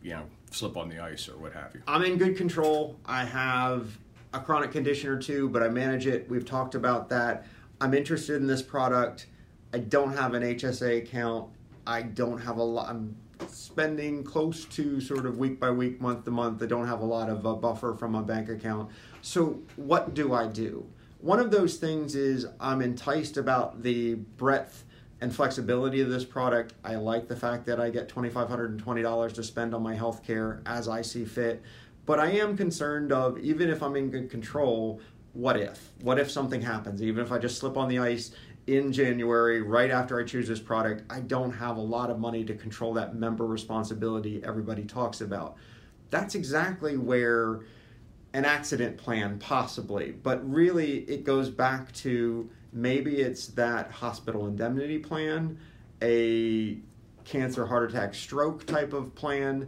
you know, slip on the ice or what have you. I'm in good control. I have a chronic condition or two, but I manage it. We've talked about that. I'm interested in this product. I don't have an HSA account. I don't have a lot. I'm spending close to sort of week by week, month to month. I don't have a lot of a buffer from my bank account. So, what do I do? One of those things is I'm enticed about the breadth and flexibility of this product. I like the fact that I get $2,520 to spend on my health care as I see fit. But I am concerned of even if I'm in good control, what if? What if something happens? Even if I just slip on the ice in January, right after I choose this product, I don't have a lot of money to control that member responsibility everybody talks about. That's exactly where an accident plan possibly but really it goes back to maybe it's that hospital indemnity plan a cancer heart attack stroke type of plan.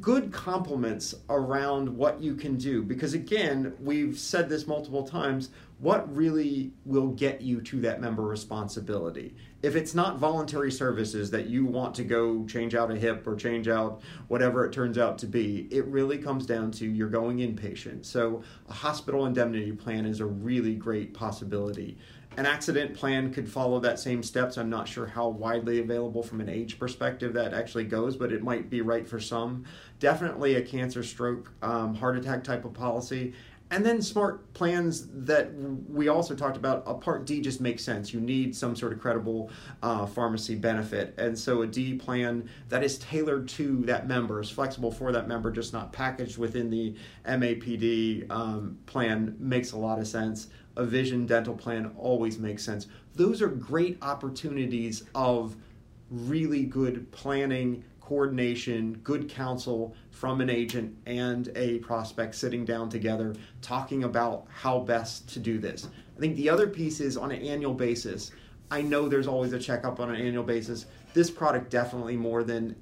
Good compliments around what you can do because again we've said this multiple times what really will get you to that member responsibility? If it's not voluntary services that you want to go change out a hip or change out whatever it turns out to be it really comes down to you're going inpatient. So a hospital indemnity plan is a really great possibility an accident plan could follow that same steps. I'm not sure how widely available from an age perspective that actually goes, but it might be right for some. Definitely a cancer, stroke, um, heart attack type of policy. And then smart plans that we also talked about. A Part D just makes sense. You need some sort of credible uh, pharmacy benefit. And so a D plan that is tailored to that member, is flexible for that member, just not packaged within the MAPD um, plan, makes a lot of sense a vision dental plan always makes sense. Those are great opportunities of really good planning, coordination, good counsel from an agent and a prospect sitting down together talking about how best to do this. I think the other piece is on an annual basis. I know there's always a checkup on an annual basis. This product definitely more than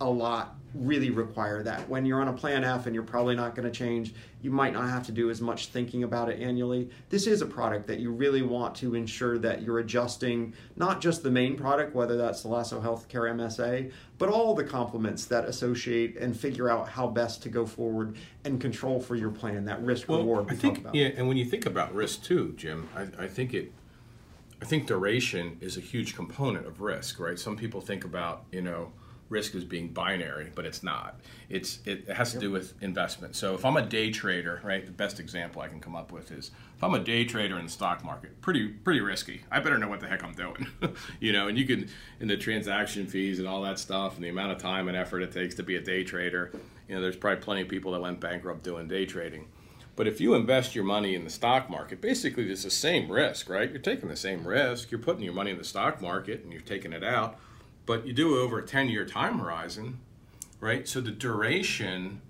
a lot really require that. When you're on a plan F and you're probably not going to change, you might not have to do as much thinking about it annually. This is a product that you really want to ensure that you're adjusting not just the main product, whether that's the Lasso Healthcare MSA, but all the complements that associate and figure out how best to go forward and control for your plan, that risk well, reward. I think, yeah, and when you think about risk too, Jim, I, I think it I think duration is a huge component of risk, right? Some people think about, you know, risk as being binary, but it's not. It's it has to do with investment. So if I'm a day trader, right, the best example I can come up with is if I'm a day trader in the stock market, pretty pretty risky. I better know what the heck I'm doing, you know. And you can in the transaction fees and all that stuff, and the amount of time and effort it takes to be a day trader. You know, there's probably plenty of people that went bankrupt doing day trading. But if you invest your money in the stock market, basically it's the same risk, right? You're taking the same risk. You're putting your money in the stock market and you're taking it out but you do it over a 10 year time horizon, right? So the duration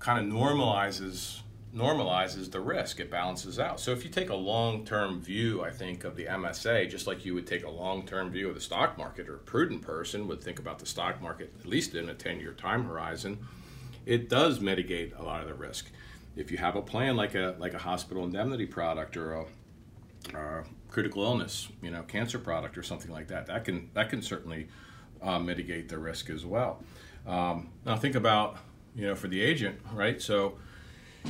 kind of normalizes normalizes the risk. It balances out. So if you take a long term view, I think, of the MSA, just like you would take a long term view of the stock market, or a prudent person would think about the stock market at least in a 10 year time horizon, it does mitigate a lot of the risk. If you have a plan like a like a hospital indemnity product or a, a critical illness, you know, cancer product or something like that, that can that can certainly uh, mitigate the risk as well. Um, now think about you know for the agent, right? So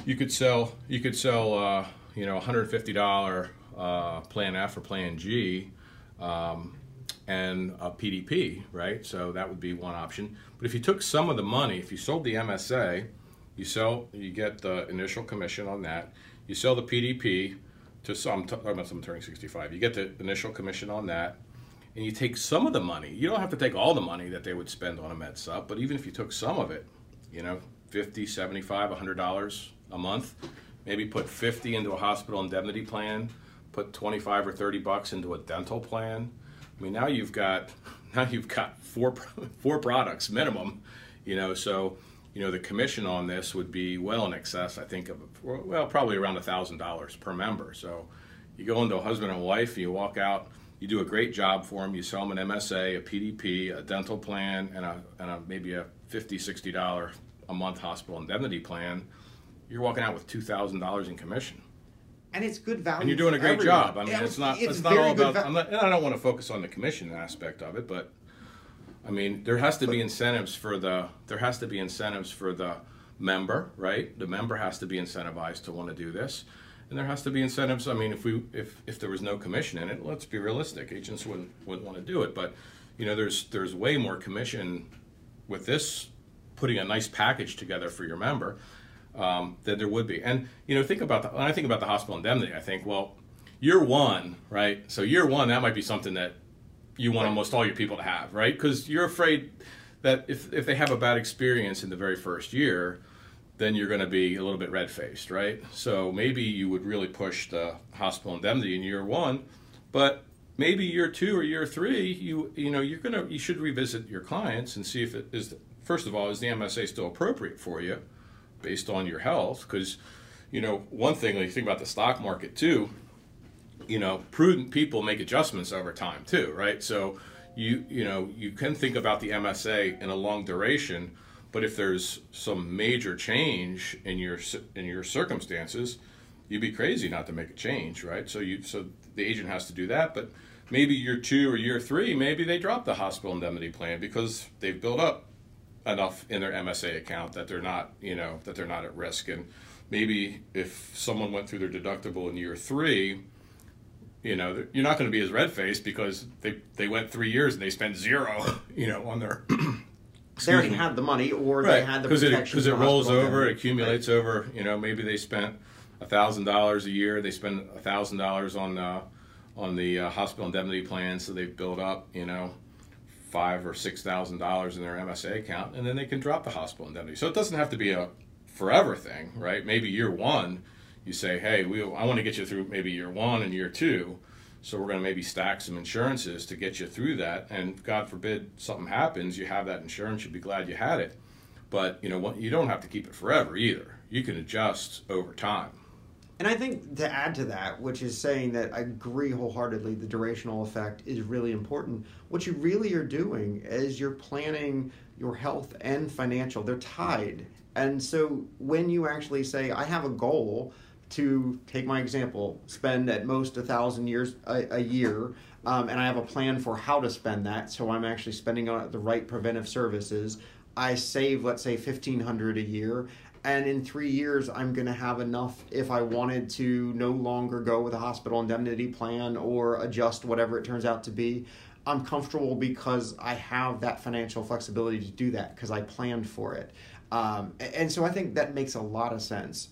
you could sell you could sell uh, you know $150 uh, Plan F or Plan G. Um, and a PDP, right? So that would be one option. But if you took some of the money, if you sold the MSA, you sell, you get the initial commission on that. You sell the PDP to some, talking about someone turning 65. You get the initial commission on that and you take some of the money, you don't have to take all the money that they would spend on a med supp, but even if you took some of it, you know, 50, 75, 100 dollars a month, maybe put 50 into a hospital indemnity plan, put 25 or 30 bucks into a dental plan. I mean, now you've got now you've got four four products minimum, you know, so you know the commission on this would be well in excess, I think of well, probably around a thousand dollars per member. So you go into a husband and wife, you walk out you do a great job for them. You sell them an MSA, a PDP, a dental plan, and a, and a maybe a $50, 60 dollar a month hospital indemnity plan. You're walking out with two thousand dollars in commission. And it's good value. And you're doing a great everyone. job. I mean, Yeah, it's not it's it's, not all about. va- I'm not, and I don't want to focus on the commission aspect of it, but I mean, there has to be incentives for the there has to be incentives for the member, right? The member has to be incentivized to want to do this and there has to be incentives. I mean, if we if if there was no commission in it, let's be realistic. Agents wouldn't wouldn't want to do it, but you know, there's there's way more commission with this putting a nice package together for your member um, than there would be. And you know, think about the, when I think about the hospital indemnity, I think, well, year one, right? So year one, that might be something that you want almost all your people to have, right? Because you're afraid that if if they have a bad experience in the very first year then you're going to be a little bit red faced, right? So maybe you would really push the hospital indemnity in year one, but maybe year two or year three, you you know you're gonna you should revisit your clients and see if it is first of all is the MSA still appropriate for you based on your health because you know one thing when you think about the stock market too you know prudent people make adjustments over time too right so you you know you can think about the MSA in a long duration but if there's some major change in your in your circumstances, you'd be crazy not to make a change, right? So you so the agent has to do that, but maybe year two or year three, maybe they drop the hospital indemnity plan because they've built up enough in their MSA account that they're not, you know, that they're not at risk. And maybe if someone went through their deductible in year three, you know, you're not going to be as red faced because they they went three years and they spent zero, you know, on their they already had the money or they had the it protection because it the rolls over, it accumulates over. You know, maybe they spent a thousand dollars a year. They spend a thousand dollars on uh, on the uh, hospital indemnity plan, so they've built up you know five or six thousand dollars in their MSA account, and then they can drop the hospital indemnity. So it doesn't have to be a forever thing, right? Maybe year one, you say, hey, we I want to get you through maybe year one and year two. So we're going to maybe stack some insurances to get you through that. And God forbid something happens, you have that insurance. You'll be glad you had it. But you know what? You don't have to keep it forever either. You can adjust over time. And I think to add to that, which is saying that I agree wholeheartedly, the durational effect is really important. What you really are doing is you're planning your health and financial, they're tied. And so when you actually say, I have a goal to take my example, spend at most a thousand years a, a year, um, and I have a plan for how to spend that, so I'm actually spending on the right preventive services. I save, let's say, fifteen hundred a year, and in three years i'm going to have enough if i wanted to no longer go with a hospital indemnity plan or adjust whatever it turns out to be. I'm comfortable because i have that financial flexibility to do that because i planned for it. Um, and so i think that makes a lot of sense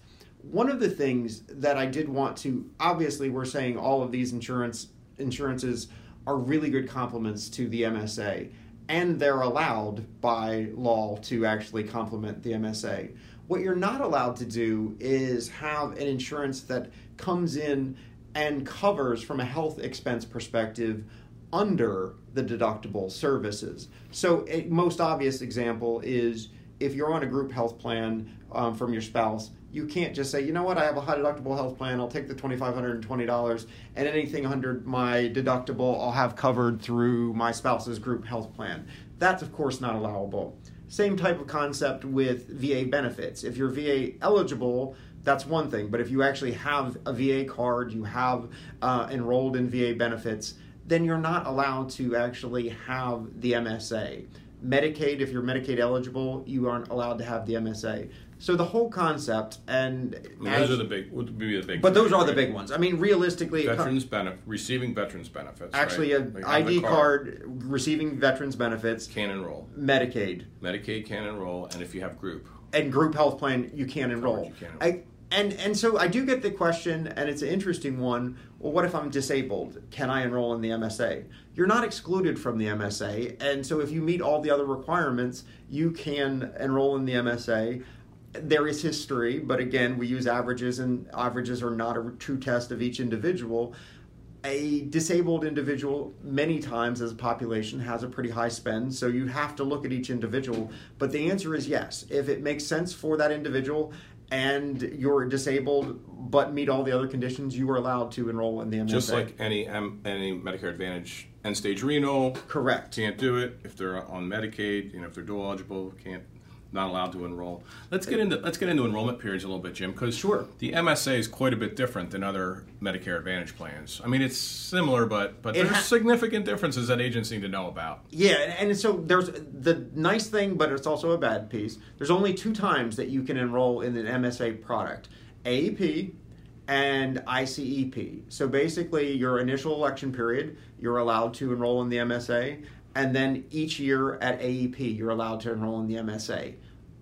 one of the things that i did want to obviously we're saying all of these insurance insurances are really good complements to the msa and they're allowed by law to actually complement the msa what you're not allowed to do is have an insurance that comes in and covers from a health expense perspective under the deductible services. So, a most obvious example is if you're on a group health plan um, from your spouse, you can't just say, you know what, I have a high deductible health plan, I'll take the $2,520, and anything under my deductible I'll have covered through my spouse's group health plan. That's, of course, not allowable. Same type of concept with VA benefits. If you're VA eligible, that's one thing. But if you actually have a VA card, you have uh, enrolled in VA benefits, then you're not allowed to actually have the MSA. Medicaid, if you're Medicaid eligible, you aren't allowed to have the MSA. So the whole concept, and I mean, those are the big, would be the big. But those are the big ones. I mean, realistically, veterans benefit, receiving veterans benefits. Actually, right? an ID card. card. receiving veterans benefits can enroll. Medicaid. Medicaid can enroll, and if you have group and group health plan, you can enroll. You can enroll. I, and and so I do get the question, and it's an interesting one. Well, what if I'm disabled? Can I enroll in the MSA? You're not excluded from the MSA, and so if you meet all the other requirements, you can enroll in the MSA there is history, but again, we use averages, and averages are not a true test of each individual. A disabled individual, many times as a population, has a pretty high spend, so you have to look at each individual. But the answer is yes. If it makes sense for that individual and you're disabled but meet all the other conditions, you are allowed to enroll in the MSA. Just like any M, any Medicare Advantage end stage renal. Correct. Can't do it if they're on Medicaid. You know, if they're dual eligible, can't not allowed to enroll. Let's get into let's get into enrollment periods a little bit, Jim, because sure. the MSA is quite a bit different than other Medicare Advantage plans. I mean, it's similar, but but there's ha- significant differences that agents need to know about. Yeah, and so there's the nice thing, but it's also a bad piece. There's only two times that you can enroll in an MSA product: AEP and ICEP. So basically, your initial election period, you're allowed to enroll in the MSA, and then each year at AEP, you're allowed to enroll in the MSA.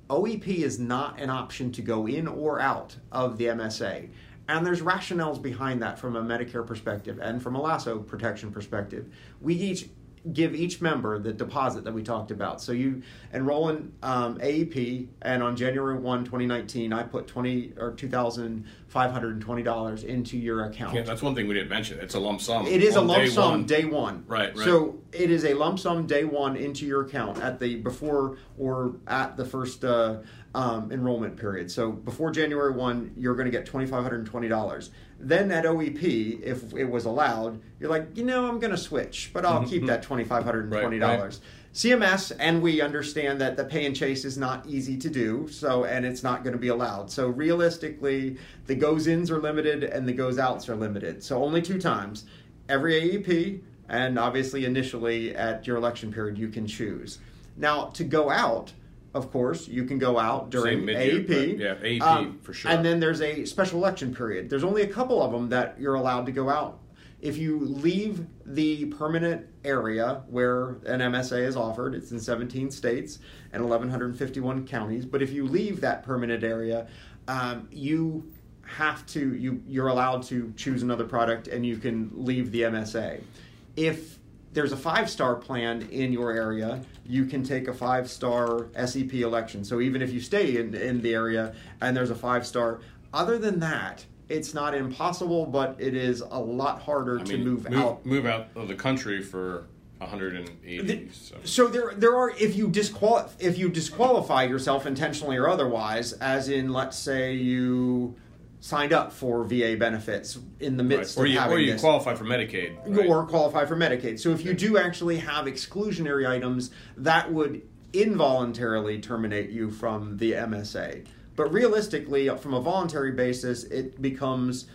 OEP is not an option to go in or out of the MSA. And there's rationales behind that from a Medicare perspective and from a lasso protection perspective. We each give each member the deposit that we talked about. So you enroll in um, AEP, and on January 1, 2019, I put 20 or $2,520 into your account. Yeah, that's one thing we didn't mention. It's a lump sum. It is a lump day sum one. day one. Right, right. So it is a lump sum day one into your account at the before or at the first uh, um, enrollment period. So before January 1, you're going to get $2,520. Then at OEP, if it was allowed, you're like, you know, I'm going to switch, but I'll keep that $2,520. Right, right. CMS and we understand that the pay and chase is not easy to do, so and it's not going to be allowed. So realistically, the goes ins are limited and the goes outs are limited. So only two times. Every AEP and obviously initially at your election period you can choose. Now to go out, of course, you can go out during AEP. Yeah, AEP um, for sure. And then there's a special election period. There's only a couple of them that you're allowed to go out. If you leave the permanent area where an MSA is offered, it's in 17 states and 1,151 counties. But if you leave that permanent area, um, you have to you you're allowed to choose another product and you can leave the MSA. If there's a five star plan in your area, you can take a five star SEP election. So even if you stay in, in the area and there's a five star, other than that, It's not impossible, but it is a lot harder I to mean, move, move out. move out of the country for 180. The- so. So there, there are if you disqual if you disqualify yourself intentionally or otherwise, as in let's say you signed up for VA benefits in the Right. midst Or of you, having or you this, qualify for Medicaid. right? or qualify for Medicaid. So if you do actually have exclusionary items, that would involuntarily terminate you from the MSA. But realistically, from a voluntary basis, it becomes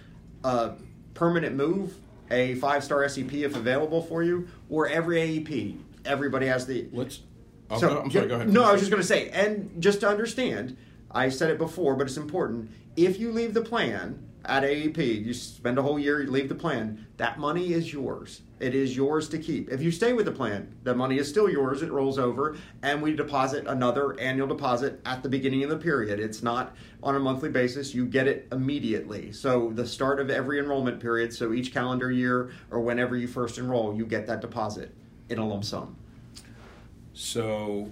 a permanent move, a five star SEP if available for you, or every AEP. Everybody has the Let's. Oh, so, I'm sorry. Go ahead. No, I was just going to say, and just to understand, I said it before, but it's important. If you leave the plan at AEP, you spend a whole year, you leave the plan, that money is yours. It is yours to keep. If you stay with the plan, the money is still yours. It rolls over, and we deposit another annual deposit at the beginning of the period. It's not on a monthly basis. You get it immediately. So the start of every enrollment period, so each calendar year or whenever you first enroll, you get that deposit in a lump sum. So,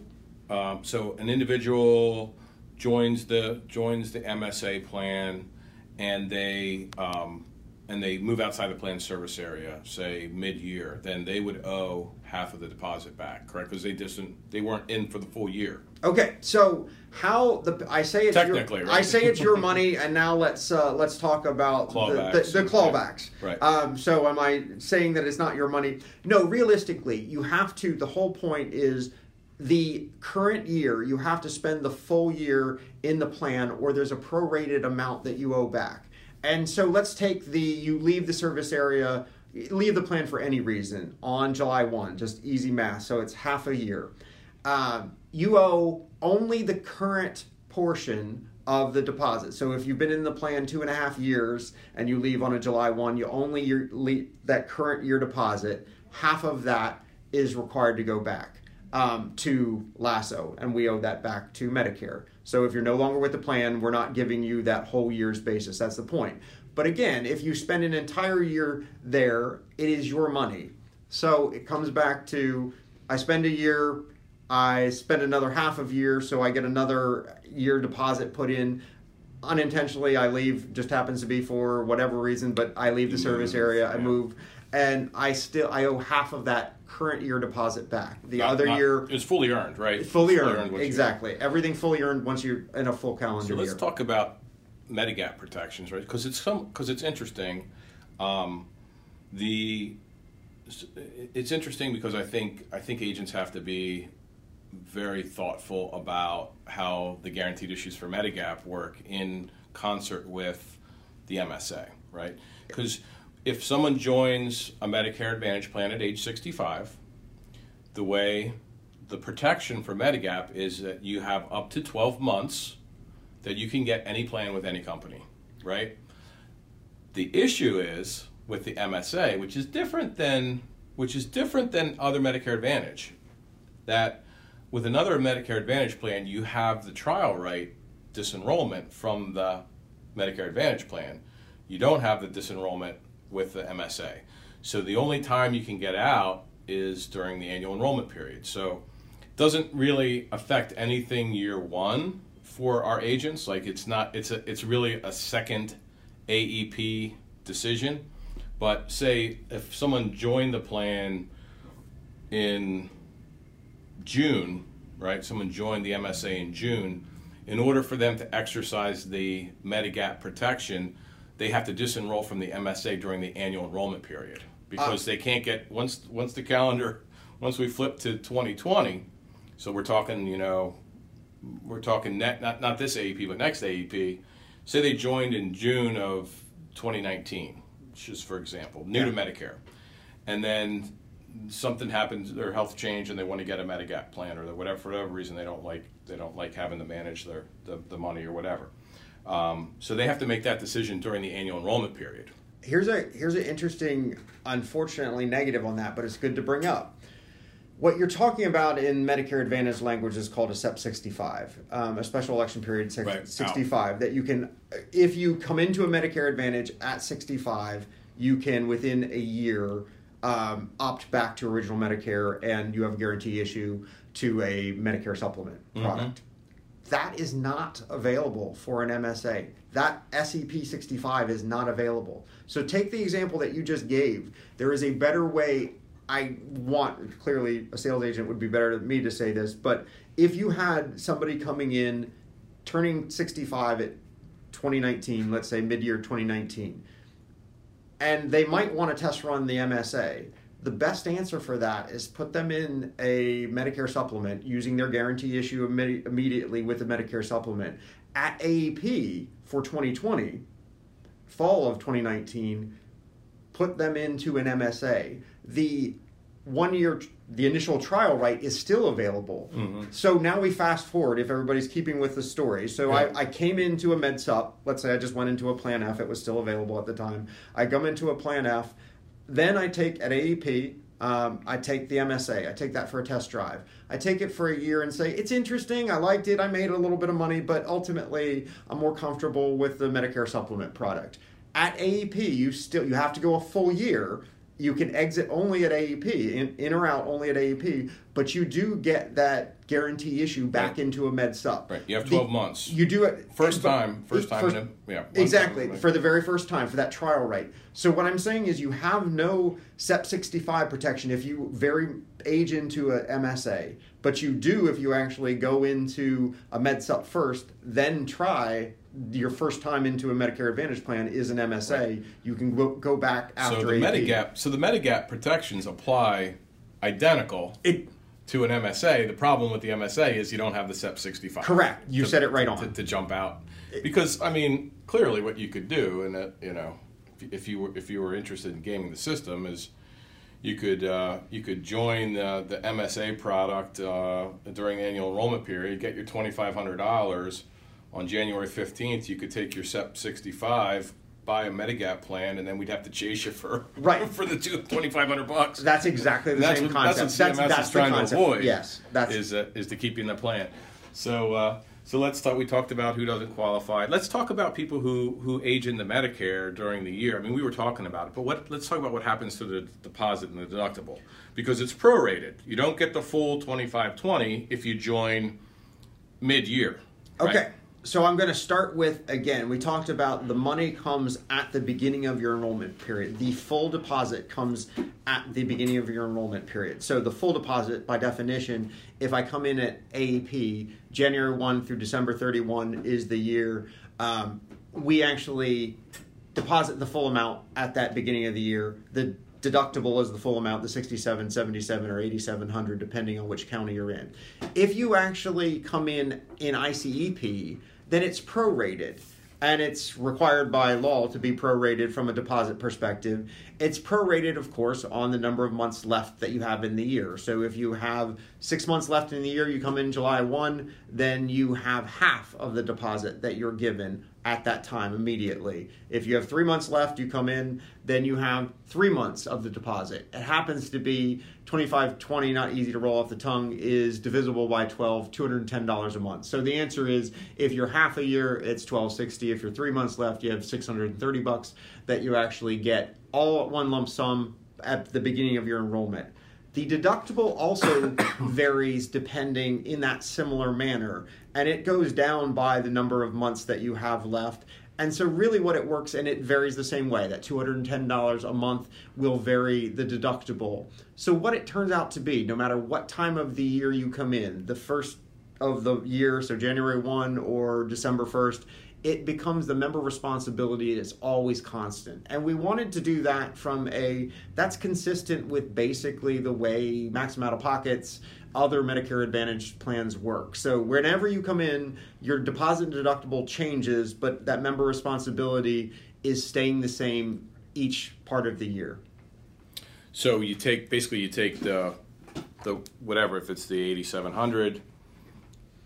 um, so an individual joins the joins the MSA plan, and they um, and they move outside the plan service area, say mid year. Then they would owe half of the deposit back, correct? Because they didn't they weren't in for the full year. Okay, so how the I say it's Technically, your, right? I say it's your money, and now let's uh, let's talk about Clawbacks. the, the, the clawbacks. Right. Um, so am I saying that it's not your money? No, realistically, you have to. The whole point is the current year. You have to spend the full year in the plan, or there's a prorated amount that you owe back. And so let's take the you leave the service area, leave the plan for any reason on July one. Just easy math. So it's half a year um, you owe only the current portion of the deposit. So if you've been in the plan two and a half years and you leave on a July 1, you only your, that current year deposit, half of that is required to go back um, to Lasso, and we owe that back to Medicare. So if you're no longer with the plan, we're not giving you that whole year's basis. That's the point. But again, if you spend an entire year there, it is your money. So it comes back to I spend a year, I spend another half of year, so I get another year deposit put in. Unintentionally, I leave. Just happens to be for whatever reason, but I leave the service area. I move, and I still I owe half of that current year deposit back. The Not- other not- year, it's fully earned, right? fully earned. once you- exactly. Everything fully earned once you're in a full calendar So let's year. talk about Medigap protections, right? Because it's some because it's interesting. Um, the it's interesting because I think I think agents have to be very thoughtful about how the guaranteed issues for Medigap work in concert with the MSA, right? Because if someone joins a Medicare Advantage plan at age 65, the way the protection for Medigap is that you have up to 12 months that you can get any plan with any company, right? The issue is with the MSA, which is different than which is different than other Medicare Advantage, that with another Medicare Advantage plan, you have the trial right disenrollment from the Medicare Advantage plan. You don't have the disenrollment with the MSA. So the only time you can get out is during the annual enrollment period. So it doesn't really affect anything year one for our agents. Like it's not it's a it's really a second AEP decision. But say if someone joined the plan in June, right? Someone joined the MSA in June. In order for them to exercise the Medigap protection, they have to disenroll from the MSA during the annual enrollment period because uh, they can't get once once the calendar once we flip to 2020. So we're talking, you know, we're talking net not not this AEP but next AEP. Say they joined in June of 2019, just for example, new to Medicare, and then something happens, their health change, and they want to get a Medigap plan, or whatever for whatever reason they don't like they don't like having to manage their the, the money or whatever. Um, so they have to make that decision during the annual enrollment period. here's a here's an interesting, unfortunately negative on that, but it's good to bring up. What you're talking about in Medicare Advantage language is called a SEP 65, um, a special election period six- Right. 65. That you can, if you come into a Medicare Advantage at 65, you can within a year um, opt back to original Medicare, and you have a guarantee issue to a Medicare supplement product. That is not available for an MSA. That SEP 65 is not available. So take the example that you just gave. There is a better way. I want, clearly, a sales agent would be better than me to say this, but if you had somebody coming in turning 65 at 2019, let's say mid year 2019, and they might want to test run the MSA the best answer for that is put them in a Medicare supplement using their guarantee issue immediately with the Medicare supplement at AEP for 2020, fall of 2019, put them into an MSA. The one year, the initial trial right is still available. Mm-hmm. So now we fast forward if everybody's keeping with the story. So yeah. I, I came into a med supp. Let's say I just went into a plan F. It was still available at the time. I come into a plan F then I take at AEP, um, I take the MSA. I take that for a test drive. I take it for a year and say it's interesting. I liked it. I made a little bit of money, but ultimately I'm more comfortable with the Medicare supplement product. At AEP, you still you have to go a full year you can exit only at AEP, in, in or out only at AEP, but you do get that guarantee issue back right. into a med supp. Right. You have 12 the, months. You do it first time, first time first, a, yeah. Exactly. Time, right. For the very first time for that trial rate. So what I'm saying is you have no SEP 65 protection if you very age into a MSA, but you do if you actually go into a med supp first, then try your first time into a Medicare Advantage plan is an MSA, right. you can go, go back after so the AP. Medigap. So the Medigap protections apply identical it, to an MSA. The problem with the MSA is you don't have the SEP 65. Correct. You to, said it right on to, to, jump out because I mean clearly what you could do, and that you know, if, if you were if you were interested in gaming the system is. You could uh, you could join the, the MSA product uh, during the annual enrollment period, get your twenty five hundred dollars, on January 15th, you could take your SEP 65, buy a Medigap plan, and then we'd have to chase you for right for the two, 2,500 bucks. That's exactly the that's same what, concept. That's what CMS that's, that's is trying to avoid. Yes, that's is uh, is to keep you in the plan. So. Uh, so let's talk. We talked about who doesn't qualify. Let's talk about people who who age into Medicare during the year. I mean, we were talking about it, but what? Let's talk about what happens to the deposit and the deductible because it's prorated. You don't get the full twenty five twenty if you join mid year. Right? So I'm going to start with again. We talked about the money comes at the beginning of your enrollment period. The full deposit comes at the beginning of your enrollment period. So the full deposit, by definition, if I come in at AEP, January one through December thirty one is the year. Um, we actually deposit the full amount at that beginning of the year. The deductible is the full amount, the 67, 77, or 8700, depending on which county you're in. If you actually come in in ICEP, then it's prorated and it's required by law to be prorated from a deposit perspective. It's prorated, of course, on the number of months left that you have in the year. So if you have six months left in the year, you come in July 1, then you have half of the deposit that you're given at that time immediately. If you have three months left, you come in, then you have three months of the deposit. It happens to be 2520, not easy to roll off the tongue, is divisible by 12, $210 a month. So the answer is if you're half a year, it's 1260. If you're three months left, you have 630 bucks that you actually get all at one lump sum at the beginning of your enrollment. The deductible also varies depending in that similar manner, and it goes down by the number of months that you have left. And so, really, what it works, and it varies the same way that $210 a month will vary the deductible. So, what it turns out to be, no matter what time of the year you come in, the first of the year, so January 1 or December 1st, it becomes the member responsibility is always constant. And we wanted to do that from a that's consistent with basically the way Maximum Out of Pockets, other Medicare Advantage plans work. So whenever you come in, your deposit deductible changes, but that member responsibility is staying the same each part of the year. So you take basically you take the the whatever if it's the 8700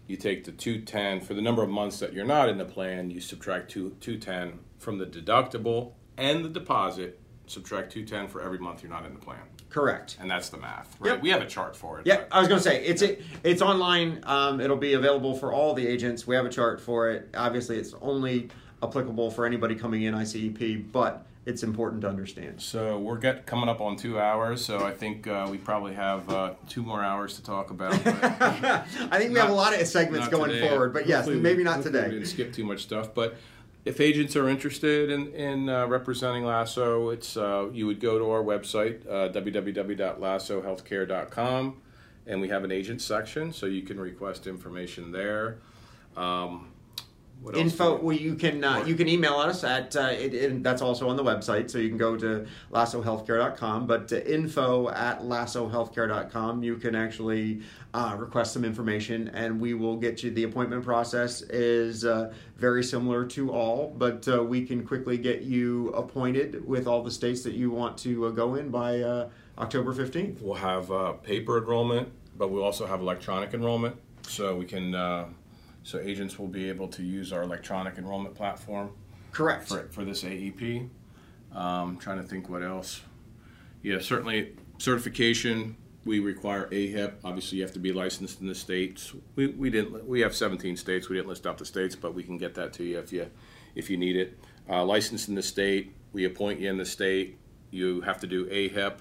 you take the 210 for the number of months that you're not in the plan you subtract two, 210 from the deductible and the deposit subtract 210 for every month you're not in the plan. Correct. And that's the math right? Yep. we have a chart for it yeah i was going to say it's yeah. it, it's online um, it'll be available for all the agents. We have a chart for it. Obviously it's only applicable for anybody coming in icep but it's important to understand. So we're get, coming up on two hours, so I think uh, we probably have uh, two more hours to talk about. I think we Not- have a lot of segments going today. forward, but yes, Hopefully we- maybe not hopefully We today. didn't skip too much stuff, but if agents are interested in, in uh, representing Lasso, it's uh, you would go to our website uh, www.lassohealthcare.com, and we have an agent section, so you can request information there. Um, what else Info. do we- Well, you can uh, you can email us at uh, it, it, that's also on the website, so you can go to lassohealthcare.com. But uh, info at lassohealthcare.com, you can actually uh, request some information, and we will get you. The appointment process is uh, very similar to all, but uh, we can quickly get you appointed with all the states that you want to uh, go in by uh, October fifteenth. We'll have uh, paper enrollment, but we'll also have electronic enrollment, so we can. So agents will be able to use our electronic enrollment platform. Correct. for, for this AEP. Um, trying to think what else. Yeah, certainly certification. We require AHIP. Obviously, you have to be licensed in the states. We, we didn't. We have 17 states. We didn't list out the states, but we can get that to you if you if you need it. Uh, licensed in the state. We appoint you in the state. You have to do AHIP,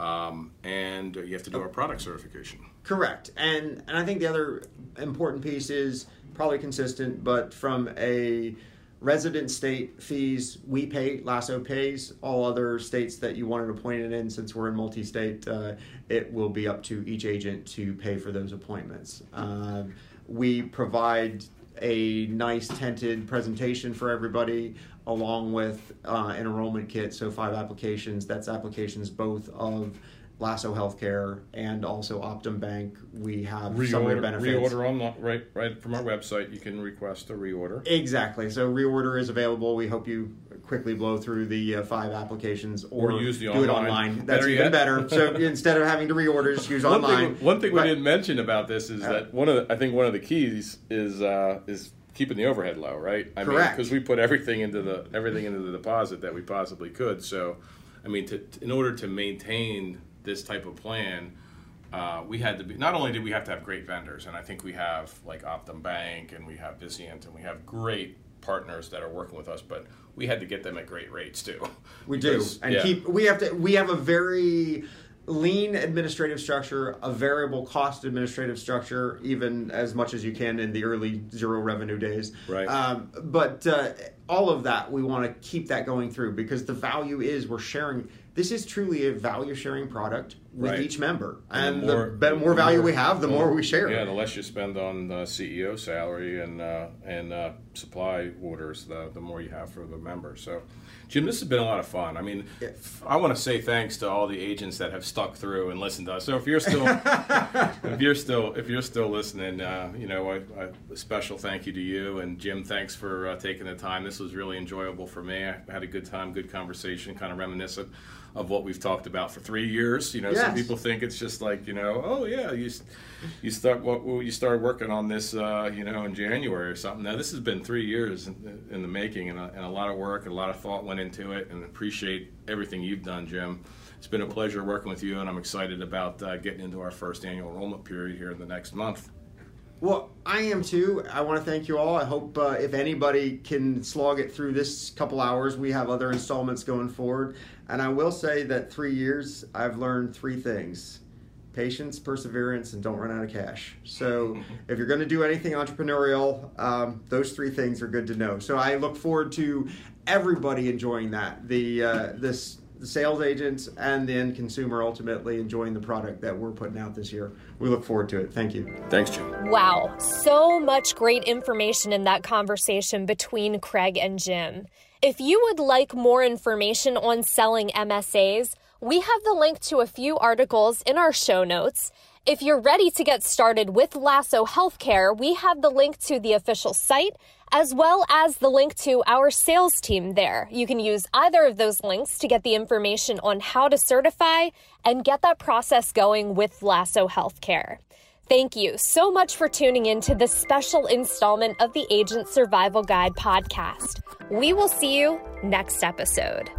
um, and you have to do our product certification. Correct. And and I think the other important piece is probably consistent, but from a resident state fees, we pay, Lasso pays. All other states that you wanted appointed in, since we're in multi-state, uh, it will be up to each agent to pay for those appointments. Um, we provide a nice tented presentation for everybody along with uh, an enrollment kit so five applications that's applications both of lasso healthcare and also optum bank we have summary Reorder, benefits reorder on right right from our website. You can request a reorder. exactly so reorder is available we hope you quickly blow through the uh, five applications or, Or use the do it online. online that's Better even yet. better so instead of having to reorder just use One online thing, one thing we didn't mention about this is Yeah. that one of the, I think one of the keys is uh, is keeping the overhead low, right? I Correct. Because we put everything into the everything into the deposit that we possibly could. So, I mean, to, in order to maintain this type of plan, uh, we had to be. Not only did we have to have great vendors, and I think we have like Optum Bank and we have Vizient and we have great partners that are working with us, but we had to get them at great rates too. We do, and yeah. keep. We have to. We have a very lean administrative structure, a variable cost administrative structure, even as much as you can in the early zero revenue days. Right. Um, but uh, all of that, we want to keep that going through because the value is we're sharing. This is truly a value sharing product with Right. each member, And and, the the, more- be- more value we have, the more we share. Yeah, the less you spend on the CEO salary and uh, and uh, supply orders, the the more you have for the member. So, Jim, this has been a lot of fun. I mean, I want to say thanks to all the agents that have stuck through and listened to us. So if you're still if you're still if you're still listening, uh, you know, I, I, a special thank you to you and Jim. Thanks for uh, taking the time. This was really enjoyable for me. I had a good time, good conversation, kind of reminiscent of what we've talked about for three years. You know, some people think it's just like you know, oh yeah, you you start what well, you started working on this, uh, you know, in January or something. Now this has been three years in, in the making, and a, and a lot of work and a lot of thought went into it. And appreciate everything you've done, Jim. It's been a pleasure working with you, and I'm excited about uh, getting into our first annual enrollment period here in the next month. Well, I am too. I want to thank you all. I hope uh, if anybody can slog it through this couple hours, we have other installments going forward. And I will say that three years, I've learned three things patience, perseverance, and don't run out of cash. So if you're going to do anything entrepreneurial, um, those three things are good to know. So I look forward to everybody enjoying that. The uh, this the sales agents and the end consumer ultimately enjoying the product that we're putting out this year. We look forward to it. Thank you. Thanks, Jim. Wow, so much great information in that conversation between Craig and Jim. If you would like more information on selling MSAs, we have the link to a few articles in our show notes. If you're ready to get started with Lasso Healthcare, we have the link to the official site as well as the link to our sales team there. You can use either of those links to get the information on how to certify and get that process going with Lasso Healthcare. Thank you so much for tuning in to this special installment of the Agent Survival Guide podcast. We will see you next episode.